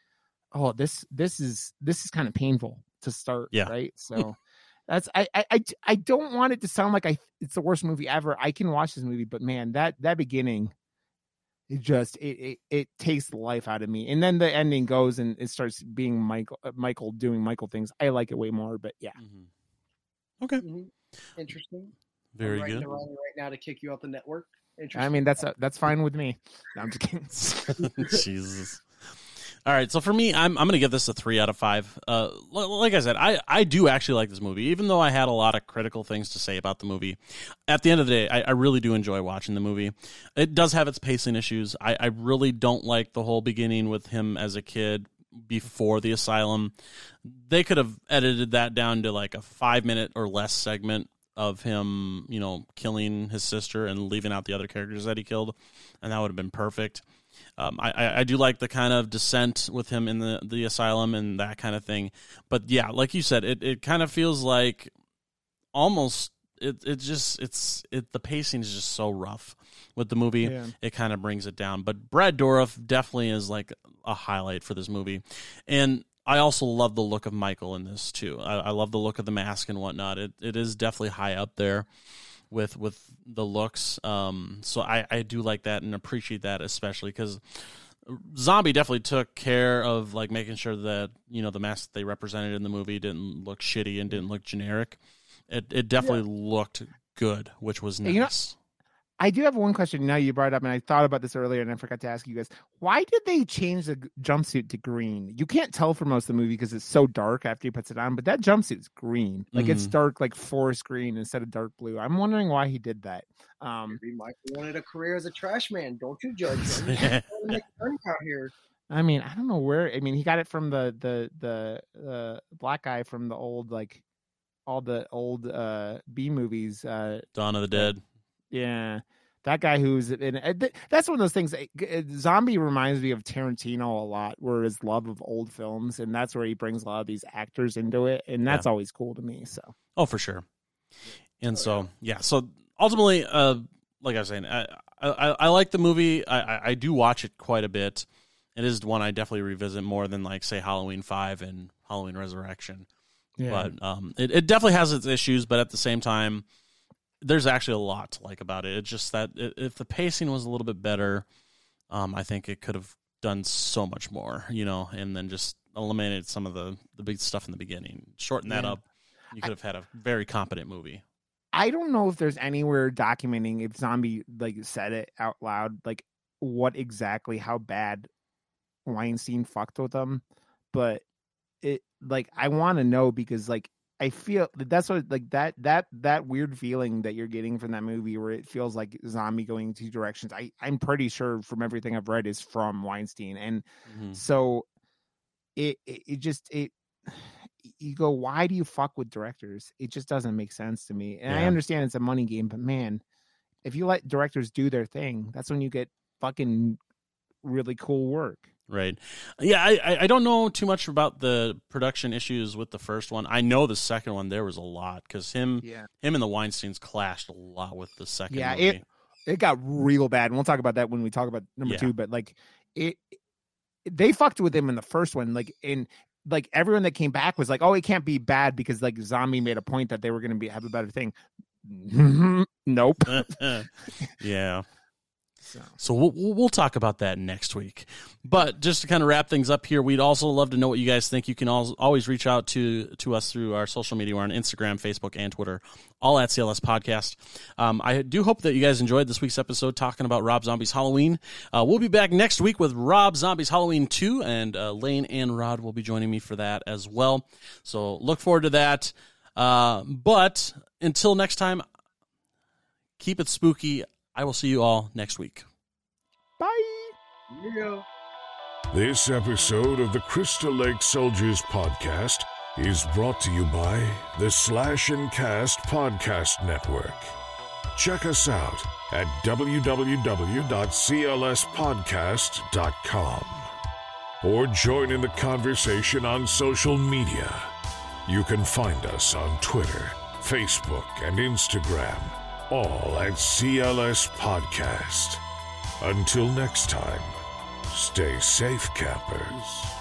oh, this, this is, this is kind of painful to start. Yeah. Right. So that's, I, I, I, I don't want it to sound like I, it's the worst movie ever. I can watch this movie, but man, that, that beginning, it just it, it it takes the life out of me and then the ending goes and it starts being michael uh, michael doing michael things i like it way more but yeah Mhm. Okay. Mhm. Interesting. Very I'm good. right now to kick you off the network. Interesting. i mean that's uh that's fine with me No, i'm just kidding Jesus. All right, so for me, I'm I'm gonna give this a three out of five. Uh, like I said, I I do actually like this movie, even though I had a lot of critical things to say about the movie. At the end of the day, I, I really do enjoy watching the movie. It does have its pacing issues. I, I really don't like the whole beginning with him as a kid before the asylum. They could have edited that down to like a five minute or less segment of him, you know, killing his sister and leaving out the other characters that he killed, and that would have been perfect. Um, I, I, I do like the kind of descent with him in the, the asylum and that kind of thing. But yeah, like you said, it, it kind of feels like almost it it just it's it the pacing is just so rough with the movie. Yeah. It kind of brings it down. But Brad Dourif definitely is like a highlight for this movie, and I also love the look of Michael in this too. I, I love the look of the mask and whatnot. It it is definitely high up there with with the looks. Um, so I I do like that and appreciate that especially because. Zombie definitely took care of like making sure that you know the mask that they represented in the movie didn't look shitty and didn't look generic. It it definitely looked good, which was nice. You know- I do have one question now you brought it up, and I thought about this earlier and I forgot to ask you guys. Why did they change the jumpsuit to green? You can't tell for most of the movie because it's so dark after he puts it on, but that jumpsuit's green. Like it's Mhm. dark, like forest green instead of dark blue. I'm wondering why he did that. Um, Maybe Michael wanted a career as a trash man. Don't you judge him. He's make money out here. I mean, I don't know where. I mean, he got it from the the the uh, black guy from the old like all the old uh B movies. Uh, Dawn of the Dead. Yeah, that guy who's in uh, that's one of those things. uh, g- Zombie reminds me of Tarantino a lot, where his love of old films, and that's where he brings a lot of these actors into it, and that's always cool to me. So Oh, for sure. And so yeah, so ultimately, uh, like I was saying, I I, I like the movie. I, I I do watch it quite a bit. It is one I definitely revisit more than like say Halloween Five and Halloween Resurrection. Yeah. But um, it, it definitely has its issues, but at the same time, there's actually a lot to like about it. It's just that if the pacing was a little bit better, um, I think it could have done so much more, you know, and then just eliminated some of the the big stuff in the beginning, shorten that Yeah. up. You could have had a very competent movie. I don't know if there's anywhere documenting if Zombie like said it out loud, like what exactly how bad Weinstein fucked with them, but it like I want to know because like I feel that's what like that that that weird feeling that you're getting from that movie where it feels like zombie going two directions. I I'm pretty sure from everything I've read is from Weinstein, and Mhm. so it, it it just it you go why do you fuck with directors it just doesn't make sense to me and i understand it's a money game but man if you let directors do their thing that's when you get fucking really cool work Right. Yeah, I, I- don't know too much about the production issues with the first one. I know the second one there was a lot because him yeah him and the Weinstein's clashed a lot with the second Yeah, movie. it- it got real bad and we'll talk about that when we talk about number Yeah. two but like it they fucked with him in the first one like in like everyone that came back was like oh it can't be bad because like zombie made a point that they were going to be have a better thing nope uh, uh. yeah. So So we'll, we'll talk about that next week. But just to kind of wrap things up here, we'd also love to know what you guys think. You can al- always reach out to to us through our social media. We're on Instagram, Facebook, and Twitter, all at CLS Podcast. Um, I do hope that you guys enjoyed this week's episode talking about Rob Zombie's Halloween. Uh, we'll be back next week with Rob Zombie's Halloween 2, and uh, Lane and Rod will be joining me for that as well. So look forward to that. Uh, but until next time, keep it spooky. I will see you all next week. bye Yeah. This episode of the Crystal Lake Soldiers podcast is brought to you by the Slash and Cast Podcast Network. Check us out at www.clspodcast.com or join in the conversation on social media. You can find us on Twitter, Facebook, and Instagram, all at CLS Podcast. Until next time. Stay safe, campers.